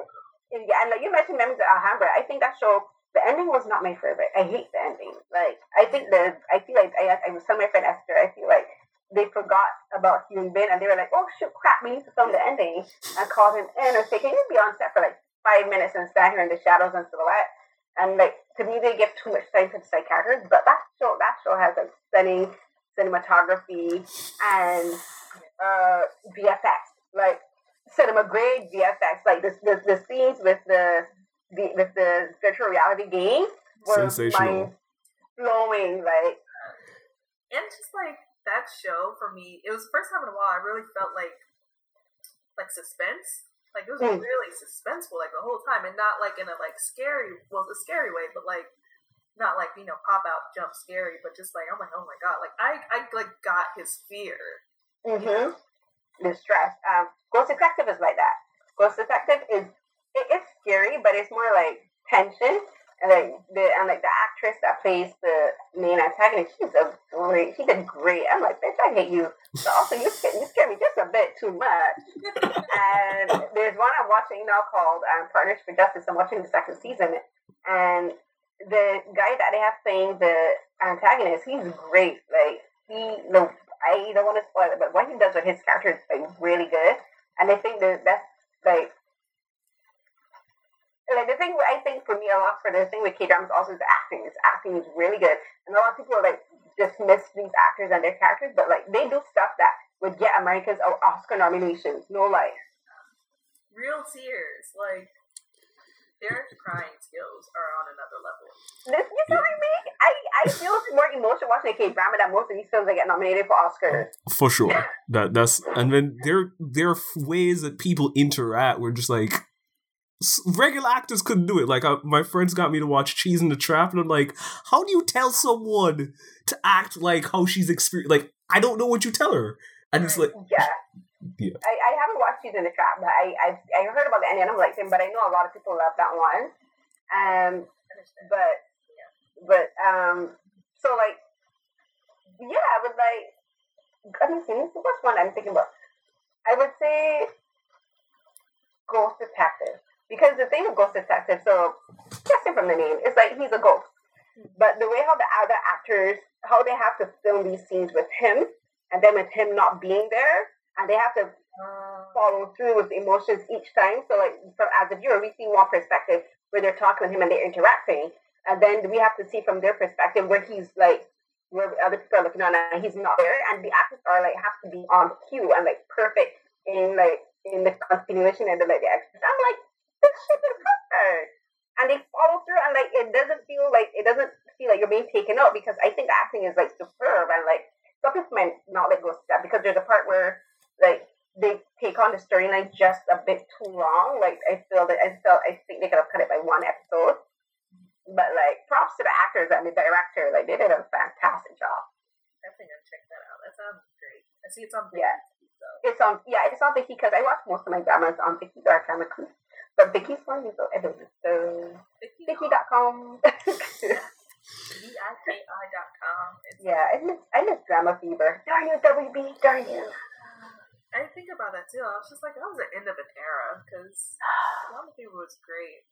[SPEAKER 3] yeah, and like you mentioned Memories of Alhambra. I think that show, the ending was not my favorite. I hate the ending. Like, I think the, I feel like, I, I was telling my friend Esther, I feel like they forgot about Hyun Bin and they were like, oh shoot, crap, we need to film the ending. And called him in and said, can you be on set for like five minutes and stand here in the shadows and silhouette? And like, to me, they give too much time to the characters, but that show, that show has a stunning cinematography and uh, VFX, like cinema grade VFX, like the, the, the scenes with the, the with the virtual reality game
[SPEAKER 1] were sensational,
[SPEAKER 3] flowing, like
[SPEAKER 2] and just like that show for me, it was the first time in a while I really felt like like suspense. Like it was
[SPEAKER 3] Mm.
[SPEAKER 2] really suspenseful like the whole time, and not like in a like scary, well, the scary way, but like not like you know pop out jump scary, but just like I'm like oh my god, like I I like got his fear.
[SPEAKER 3] Mm-hmm. The stress. Um, Ghost Detective is like that. Ghost Detective is it is scary, but it's more like tension. And like the and like the actress that plays the main antagonist, she's a great. She did great. I'm like, bitch, I hate you. But also, you scare, you scare me just a bit too much. And there's one I'm watching now called um, Partners for Justice. I'm watching the second season, and the guy that they have playing the antagonist, he's great. Like he, no, I don't want to spoil it, but what he does with his character is like really good. And I think that that's like like the thing I think for me a lot for the thing with K dramas also is the acting. Is acting is really good, and a lot of people like dismiss these actors and their characters, but like they do stuff that would get Americans Oscar nominations. No like
[SPEAKER 2] Real tears, like their crying skills are on another level.
[SPEAKER 3] this. You know what I mean? I I feel more emotion watching a K drama than most of these films that get nominated for Oscars.
[SPEAKER 1] For sure. That that's and then there there are ways that people interact We're just like regular actors couldn't do it. Like uh, my friends got me to watch Cheese in the Trap, and I'm like, how do you tell someone to act like how she's experienced? Like I don't know what you tell her, and it's like
[SPEAKER 3] Yeah.
[SPEAKER 1] Yeah.
[SPEAKER 3] I, I haven't watched Cheese in the Trap, but I, I I heard about the ending. I'm like, but I know a lot of people love that one. Um,
[SPEAKER 2] Understand?
[SPEAKER 3] but but um, so like, yeah, I would like. Let me see. This is what's one I'm thinking about. I would say Ghost Detective because the thing with Ghost Detective, so guessing from the name, it's like he's a ghost. But the way how the other actors, how they have to film these scenes with him, and then with him not being there, and they have to
[SPEAKER 2] Uh,
[SPEAKER 3] follow through with emotions each time. So, like, from as a viewer, we see one perspective where they're talking to him and they're interacting, and then we have to see from their perspective where he's like, where other people are looking on and he's not there, and the actors are like have to be on cue and like perfect in like in the continuation and the like the extras. I'm like, this shit is perfect, and they follow through, and like it doesn't feel like it doesn't feel like you're being taken out because I think the acting is like superb and like some people might not let go of that because there's a part where like they take on the storyline just a bit too long. Like I feel that I felt I think they could have cut it by one episode. But like props to the actors and the director, like they did a fantastic job.
[SPEAKER 2] I think I'll check that out. That sounds great. I see it's on
[SPEAKER 3] Yeah.
[SPEAKER 2] So
[SPEAKER 3] It's on yeah, it's on Viki because I watch most of my dramas on Viki or Camera Crew. But Viki's one is know. So
[SPEAKER 2] Viki,
[SPEAKER 3] Viki.com.
[SPEAKER 2] V-I-K-I dot com.
[SPEAKER 3] Yeah, I miss I miss drama fever. Darn you, WB, darn you.
[SPEAKER 2] I think about that too. I was just like, that was the end of an era because Drama Fever was great.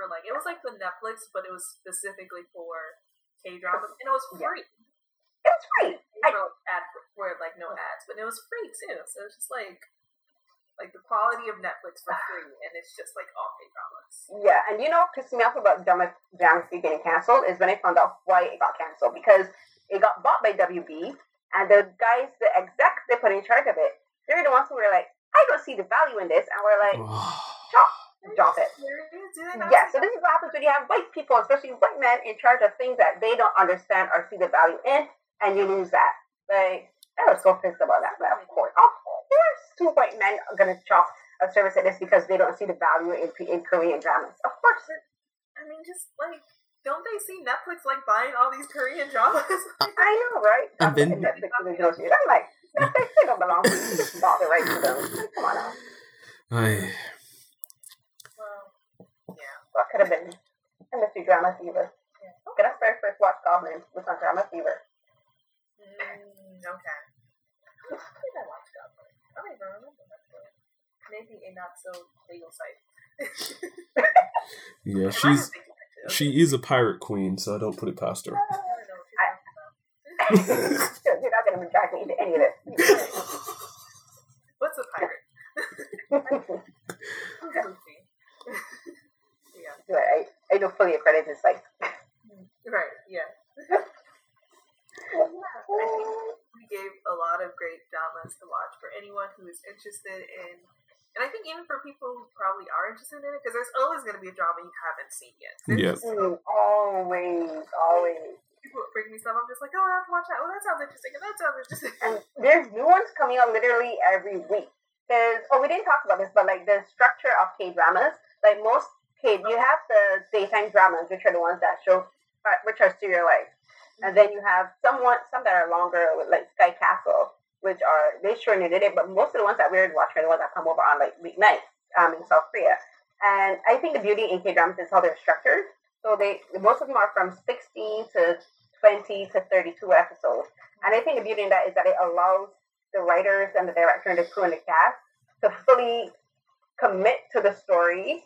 [SPEAKER 2] For like, it was like the Netflix, but it was specifically for K dramas, and it was
[SPEAKER 3] Yeah.
[SPEAKER 2] free.
[SPEAKER 3] It was free. I-
[SPEAKER 2] For ad for like no ads, but it was free too. So it's just like like the quality of Netflix for free, and it's just like all K dramas.
[SPEAKER 3] Yeah, and you know what pissed me off about Free getting canceled is when I found out why it got canceled because it got bought by WB and the guys, the execs they put in charge of it, they're the ones who were like, I don't see the value in this, and we're like, chop, drop it.
[SPEAKER 2] Do
[SPEAKER 3] Yeah, so this is what happens when you have white people, especially white men, in charge of things that they don't understand or see the value in, and you lose that. Like, I was so pissed about that. But of course, of course, two white men are gonna chop a service at this because they don't see the value in, in Korean dramas. Of course.
[SPEAKER 2] I mean, just like, don't they see Netflix like buying all these Korean dramas?
[SPEAKER 3] I know, right?
[SPEAKER 1] And then-
[SPEAKER 3] Netflix original shit. I'm like, Netflix, they don't belong to them. Come on.
[SPEAKER 1] Ay.
[SPEAKER 2] well, yeah.
[SPEAKER 3] What could have been? I miss you, Drama Fever. Okay, that's very first watch Goblin was on Drama Fever.
[SPEAKER 2] Mm, okay. When did I watch that one? I don't even remember that. Maybe a not so legal site.
[SPEAKER 1] Yeah, she's she is a pirate queen, so I don't put it past her.
[SPEAKER 2] I don't know what you're talking about.
[SPEAKER 3] You're not going to drag me into any of this.
[SPEAKER 2] What's a pirate? Yeah.
[SPEAKER 3] Right, I, I know fully accredited is like,
[SPEAKER 2] Right. Yeah. I think we gave a lot of great dramas to watch for anyone who is interested in, and I think even for people who probably are interested in it, because there's always going to be a drama you haven't seen yet. There's
[SPEAKER 1] Yeah.
[SPEAKER 2] Always,
[SPEAKER 3] mm, always.
[SPEAKER 2] bring me stuff, I'm just like, oh, I have to watch that. Oh, that sounds interesting. And that sounds interesting.
[SPEAKER 3] And there's new ones coming out literally every week. There's oh, we didn't talk about this, but like the structure of K dramas, like most K, you have the daytime dramas, which are the ones that show, uh, which are serialized, and then you have somewhat some that are longer, like Sky Castle, which are they shortened it, but most of the ones that we're watching are the ones that come over on like weeknights um, in South Korea. And I think the beauty in K dramas is how they're structured. So they most of them are from 16 to 20 to 32 episodes. And I think the beauty in that is that it allows the writers and the director and the crew and the cast to fully commit to the story.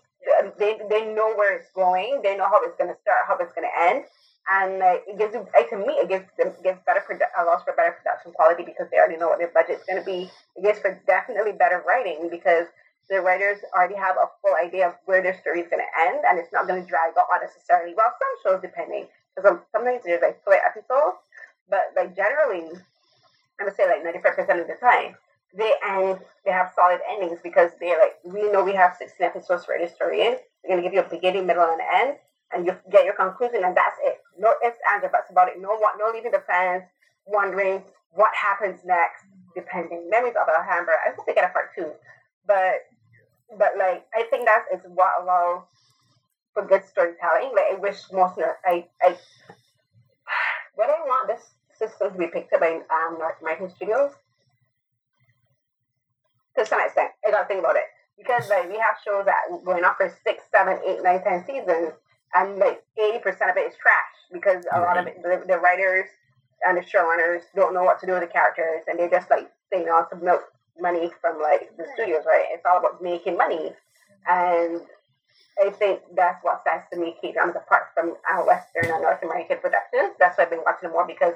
[SPEAKER 3] They, they know where it's going. They know how it's going to start, how it's going to end. And uh, it gives, like, to me, it gives them gives better produ- allows for better production quality because they already know what their budget's going to be. It gives for definitely better writing because the writers already have a full idea of where their story is going to end, and it's not going to drag on unnecessarily. Well, some shows, depending, because sometimes there's like filler episodes, but like generally, I would say like 95% of the time, they end, they have solid endings because they're like, we know we have 16 episodes for this story in. They're going to give you a beginning, middle, and end, and you get your conclusion, and that's it. No ifs, ands, or buts about it. No, no leaving the fans wondering what happens next, depending. Memories of Alhambra. I hope they get a part two. But but like I think that is what allows for good storytelling. Like I wish most I I what I want this system to be picked up by um, North American studios. To some extent, I gotta think about it because like we have shows that going on for six, seven, eight, nine, ten seasons, and like eighty percent of it is trash because a lot of it, the, the writers and the showrunners don't know what to do with the characters, and they're just like staying on to milk money from like the studios, right? It's all about making money, and I think that's what sets the me K dramas apart from our Western and North American productions. That's why I've been watching more because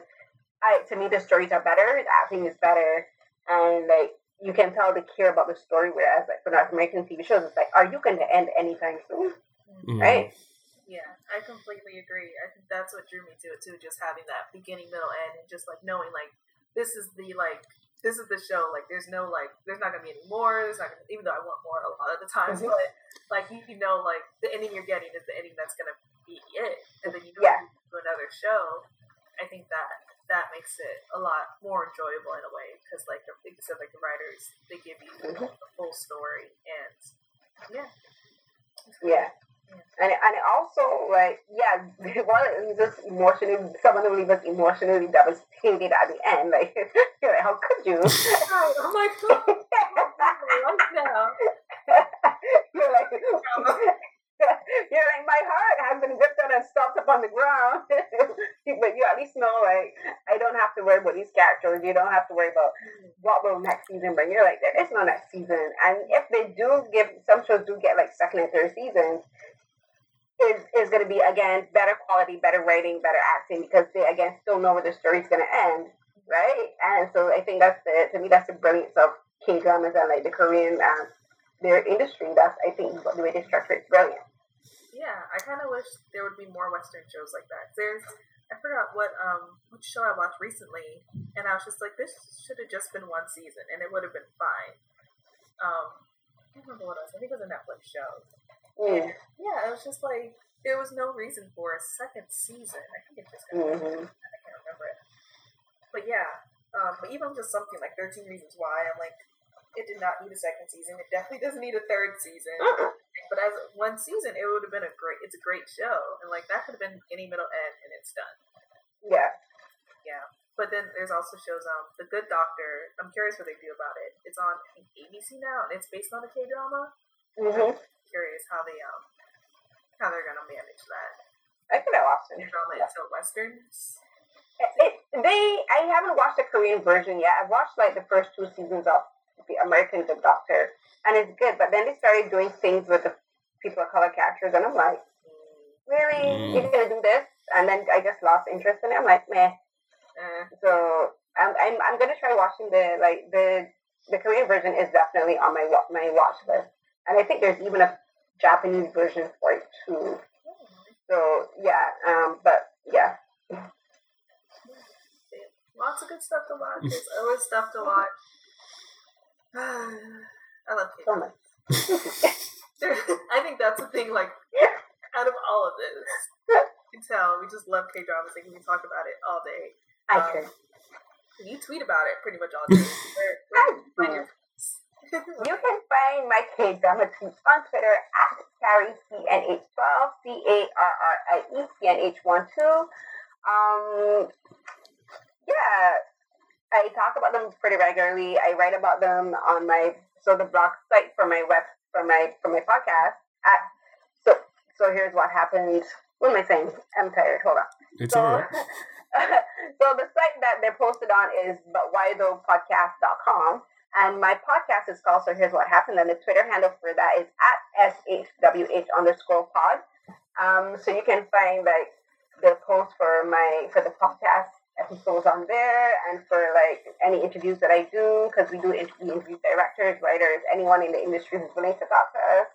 [SPEAKER 3] I to me the stories are better, the acting is better, and like you can tell they care about the story. Whereas like for North American TV shows, it's like, are you going to end anytime soon? Mm-hmm. Right?
[SPEAKER 2] Yeah, I completely agree. I think that's what drew me to it too, just having that beginning, middle, end, and just like knowing like this is the like this is the show. Like, there's no like, there's not gonna be any more. There's not gonna, even though I want more a lot of the times, mm-hmm. but like you, you know, like the ending you're getting is the ending that's gonna be it, and then you go yeah. to another show. I think that that makes it a lot more enjoyable in a way because, like, like you said, like the writers they give you mm-hmm. the full story, and yeah,
[SPEAKER 3] yeah. And and also like yeah, one of just emotionally some of them leave us emotionally devastated at the end. Like you're like, how could you?
[SPEAKER 2] oh my god!
[SPEAKER 3] you're like you're like my heart has been ripped out and stopped up on the ground. but you at least know like I don't have to worry about these characters. You don't have to worry about what will next season bring. You're like there is no next season. And if they do give some shows do get like second and third seasons, is is going to be again better quality, better writing, better acting because they again still know where the story's going to end, right? And so I think that's the to me that's the brilliance of K dramas and like the Korean um, their industry. That's I think the way they structure it's brilliant.
[SPEAKER 2] Yeah, I kind of wish there would be more Western shows like that. There's I forgot what um which show I watched recently, and I was just like, this should have just been one season, and it would have been fine. Um, I don't remember what else. I think it was a Netflix show
[SPEAKER 3] yeah.
[SPEAKER 2] Yeah, it was just like there was no reason for a second season. I think it just got mm-hmm. I can't remember it. But yeah, um, but even just something like Thirteen Reasons Why, I'm like, it did not need a second season. It definitely doesn't need a third season. But as one season, it would have been a great. It's a great show, and like that could have been any middle, end, and it's done.
[SPEAKER 3] Yeah.
[SPEAKER 2] Yeah. But then there's also shows um The Good Doctor. I'm curious what they do about it. It's on ABC now, and it's based on a K drama.
[SPEAKER 3] Mm-hmm
[SPEAKER 2] curious how they um how they're gonna manage that.
[SPEAKER 3] I think I watched it.
[SPEAKER 2] Drama yeah. into westerns.
[SPEAKER 3] It, it, they, I haven't watched the Korean version yet. I've watched like the first two seasons of the American Good Doctor, and it's good. But then they started doing things with the people of color characters, and I'm like, really, mm. you're gonna do this? And then I just lost interest in it. I'm like, meh. Uh, so I'm, I'm I'm gonna try watching the like the the Korean version is definitely on my my watch list, and I think there's even a Japanese version for it too. So yeah, um, but yeah.
[SPEAKER 2] Lots of good stuff to watch. There's always stuff to watch. I love K. So much. I think that's the thing. Like, out of all of this, You can tell we just love K dramas and we can talk about it all day.
[SPEAKER 3] I
[SPEAKER 2] Um,
[SPEAKER 3] could.
[SPEAKER 2] You tweet about it pretty much all day. Where-
[SPEAKER 3] I
[SPEAKER 2] where-
[SPEAKER 3] do. You can find my K drama tweets on Twitter at Carrie CNH12, C A R R I E CNH12. Um, yeah, I talk about them pretty regularly. I write about them on my so the blog site for my web for my for my podcast. At so so here's what happened. What am I saying? I'm tired. Hold on.
[SPEAKER 1] It's
[SPEAKER 3] So,
[SPEAKER 1] alright.
[SPEAKER 3] so the site that they're posted on is butwhythoughpodcast.com. And my podcast is called So Here's What Happened. And the Twitter handle for that is at SHWH underscore pod. Um, so you can find like the post for my for the podcast episodes on there and for like any interviews that I do because we do interview, interview directors, writers, anyone in the industry who's willing to talk to us.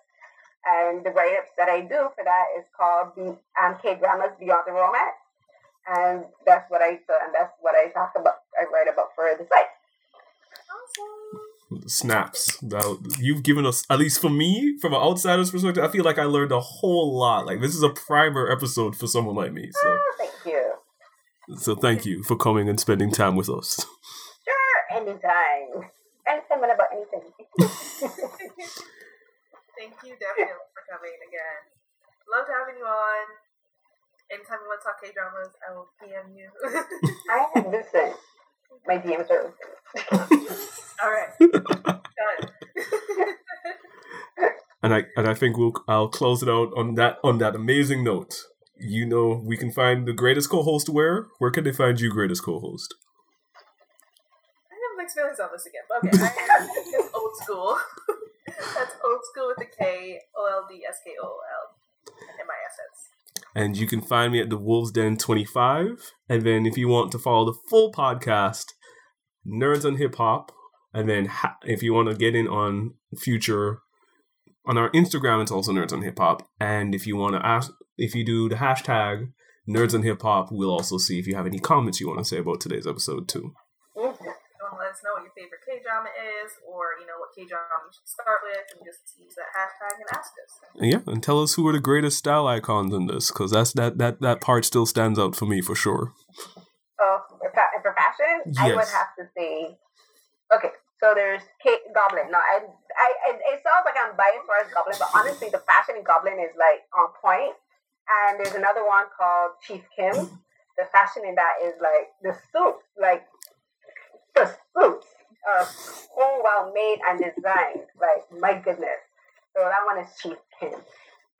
[SPEAKER 3] And the write-ups that I do for that is called the um, K dramas Beyond the Romance and that's what I and that's what I talk about. I write about for the site.
[SPEAKER 2] Awesome.
[SPEAKER 1] Snaps. That, you've given us, at least for me, from an outsider's perspective, I feel like I learned a whole lot. Like this is a primer episode for someone like me. So,
[SPEAKER 3] Oh, thank you.
[SPEAKER 1] so thank you for coming and spending time with us.
[SPEAKER 3] Sure, anytime. Anytime and about anything.
[SPEAKER 2] Thank you definitely for coming again. Loved having you on. Anytime you want to talk K dramas, I will PM you.
[SPEAKER 3] I listen. My DMs are.
[SPEAKER 2] All right. Done.
[SPEAKER 1] And I and I think we'll I'll close it out on that on that amazing note. You know, we can find the greatest co-host where? Where can they find you, greatest co-host?
[SPEAKER 2] I have mixed feelings on this again. but Okay, I am it's old school. That's old school with the K, O L D S K O L, M I S S.
[SPEAKER 1] And you can find me at the Wolves Den 25. And then if you want to follow the full podcast, Nerds on Hip Hop. And then ha- if you want to get in on future, on our Instagram, it's also Nerds on Hip Hop. And if you want to ask, if you do the hashtag Nerds on Hip Hop, we'll also see if you have any comments you want to say about today's episode too.
[SPEAKER 3] Mhm.
[SPEAKER 2] If you want to let us know what your favorite K drama is, or you know what K drama you should start with, and just use that hashtag and ask us.
[SPEAKER 1] Yeah, and tell us who are the greatest style icons in this, because that's that that that part still stands out for me for sure.
[SPEAKER 3] Oh, for fa- for fashion, I would have to say. Okay, so there's Kate Goblin. Now, I, I, I- it sounds like I'm biased for as Goblin, but honestly, the fashion in Goblin is like on point. And there's another one called Chief Kim. The fashion in that is like the suits, like the suits are so well made and designed. Like my goodness. So that one is Chief Kim.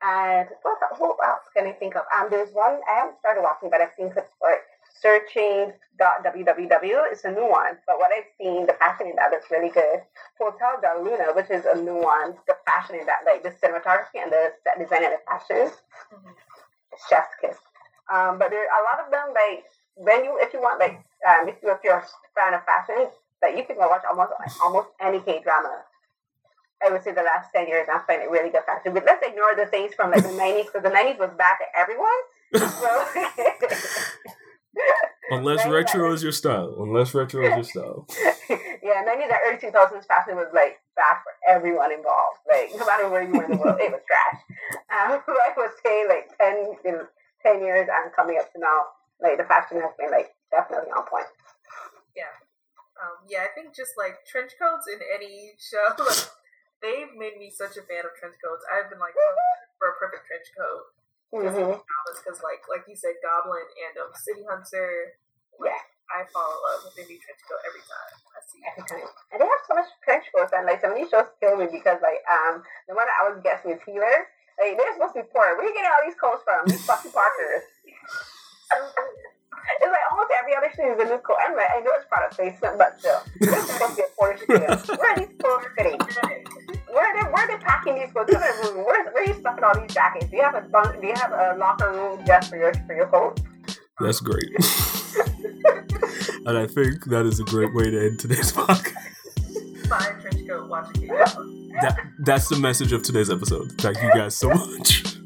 [SPEAKER 3] And what, what else can I think of? Um, there's one I haven't started watching, but I've seen clips for it. Searching.www is a new one, but what I've seen, the fashion in that is really good. Hotel Del Luna, which is a new one, the fashion in that, like the cinematography and the set design and the fashion,
[SPEAKER 2] Mhm.
[SPEAKER 3] chef's kiss. Um, but there are a lot of them like when you if you want like um, if you if you're a fan of fashion, like you can go watch almost almost any K drama. I would say the last ten years I'm finding really good fashion. But let's ignore the things from like the nineties because the nineties was bad to everyone. So
[SPEAKER 1] Unless retro is your style. Unless retro is your style.
[SPEAKER 3] yeah, nineties and early two thousands fashion was like bad for everyone involved. Like no matter where you were in the world, it was trash. Um, I would say like ten you know, ten years and coming up to now, like the fashion has been like definitely on point.
[SPEAKER 2] Um, yeah, I think just like trench coats in any show, like, they've made me such a fan of trench coats. I've been like for a perfect trench coat
[SPEAKER 3] Mm-hmm.
[SPEAKER 2] because, like, like you said, Goblin and um, City Hunter.
[SPEAKER 3] Yeah.
[SPEAKER 2] I fall in love with a new trench coat every time I see.
[SPEAKER 3] Every time. And they have so much trench coats and like some of these shows kill me because like um the one that I was guessing is Healer. Like they're supposed to be poor. Where are you getting all these coats from? These fucking Parkers.
[SPEAKER 2] So good.
[SPEAKER 3] It's like almost every other shoe is a new coat. I'm like, I know it's product placement, but still. This is supposed to be a poor shoe. Where are these coats sitting? Where are they where are they packing these coats? Where, where, where are you stuffing all these jackets? Do you have a bunk do you have a locker room just for your for your coat?
[SPEAKER 1] That's great. and I think that is a great way to end today's podcast.
[SPEAKER 2] Buy a trench coat, watch a K drama.
[SPEAKER 1] That, that's the message of today's episode. Thank you guys so much.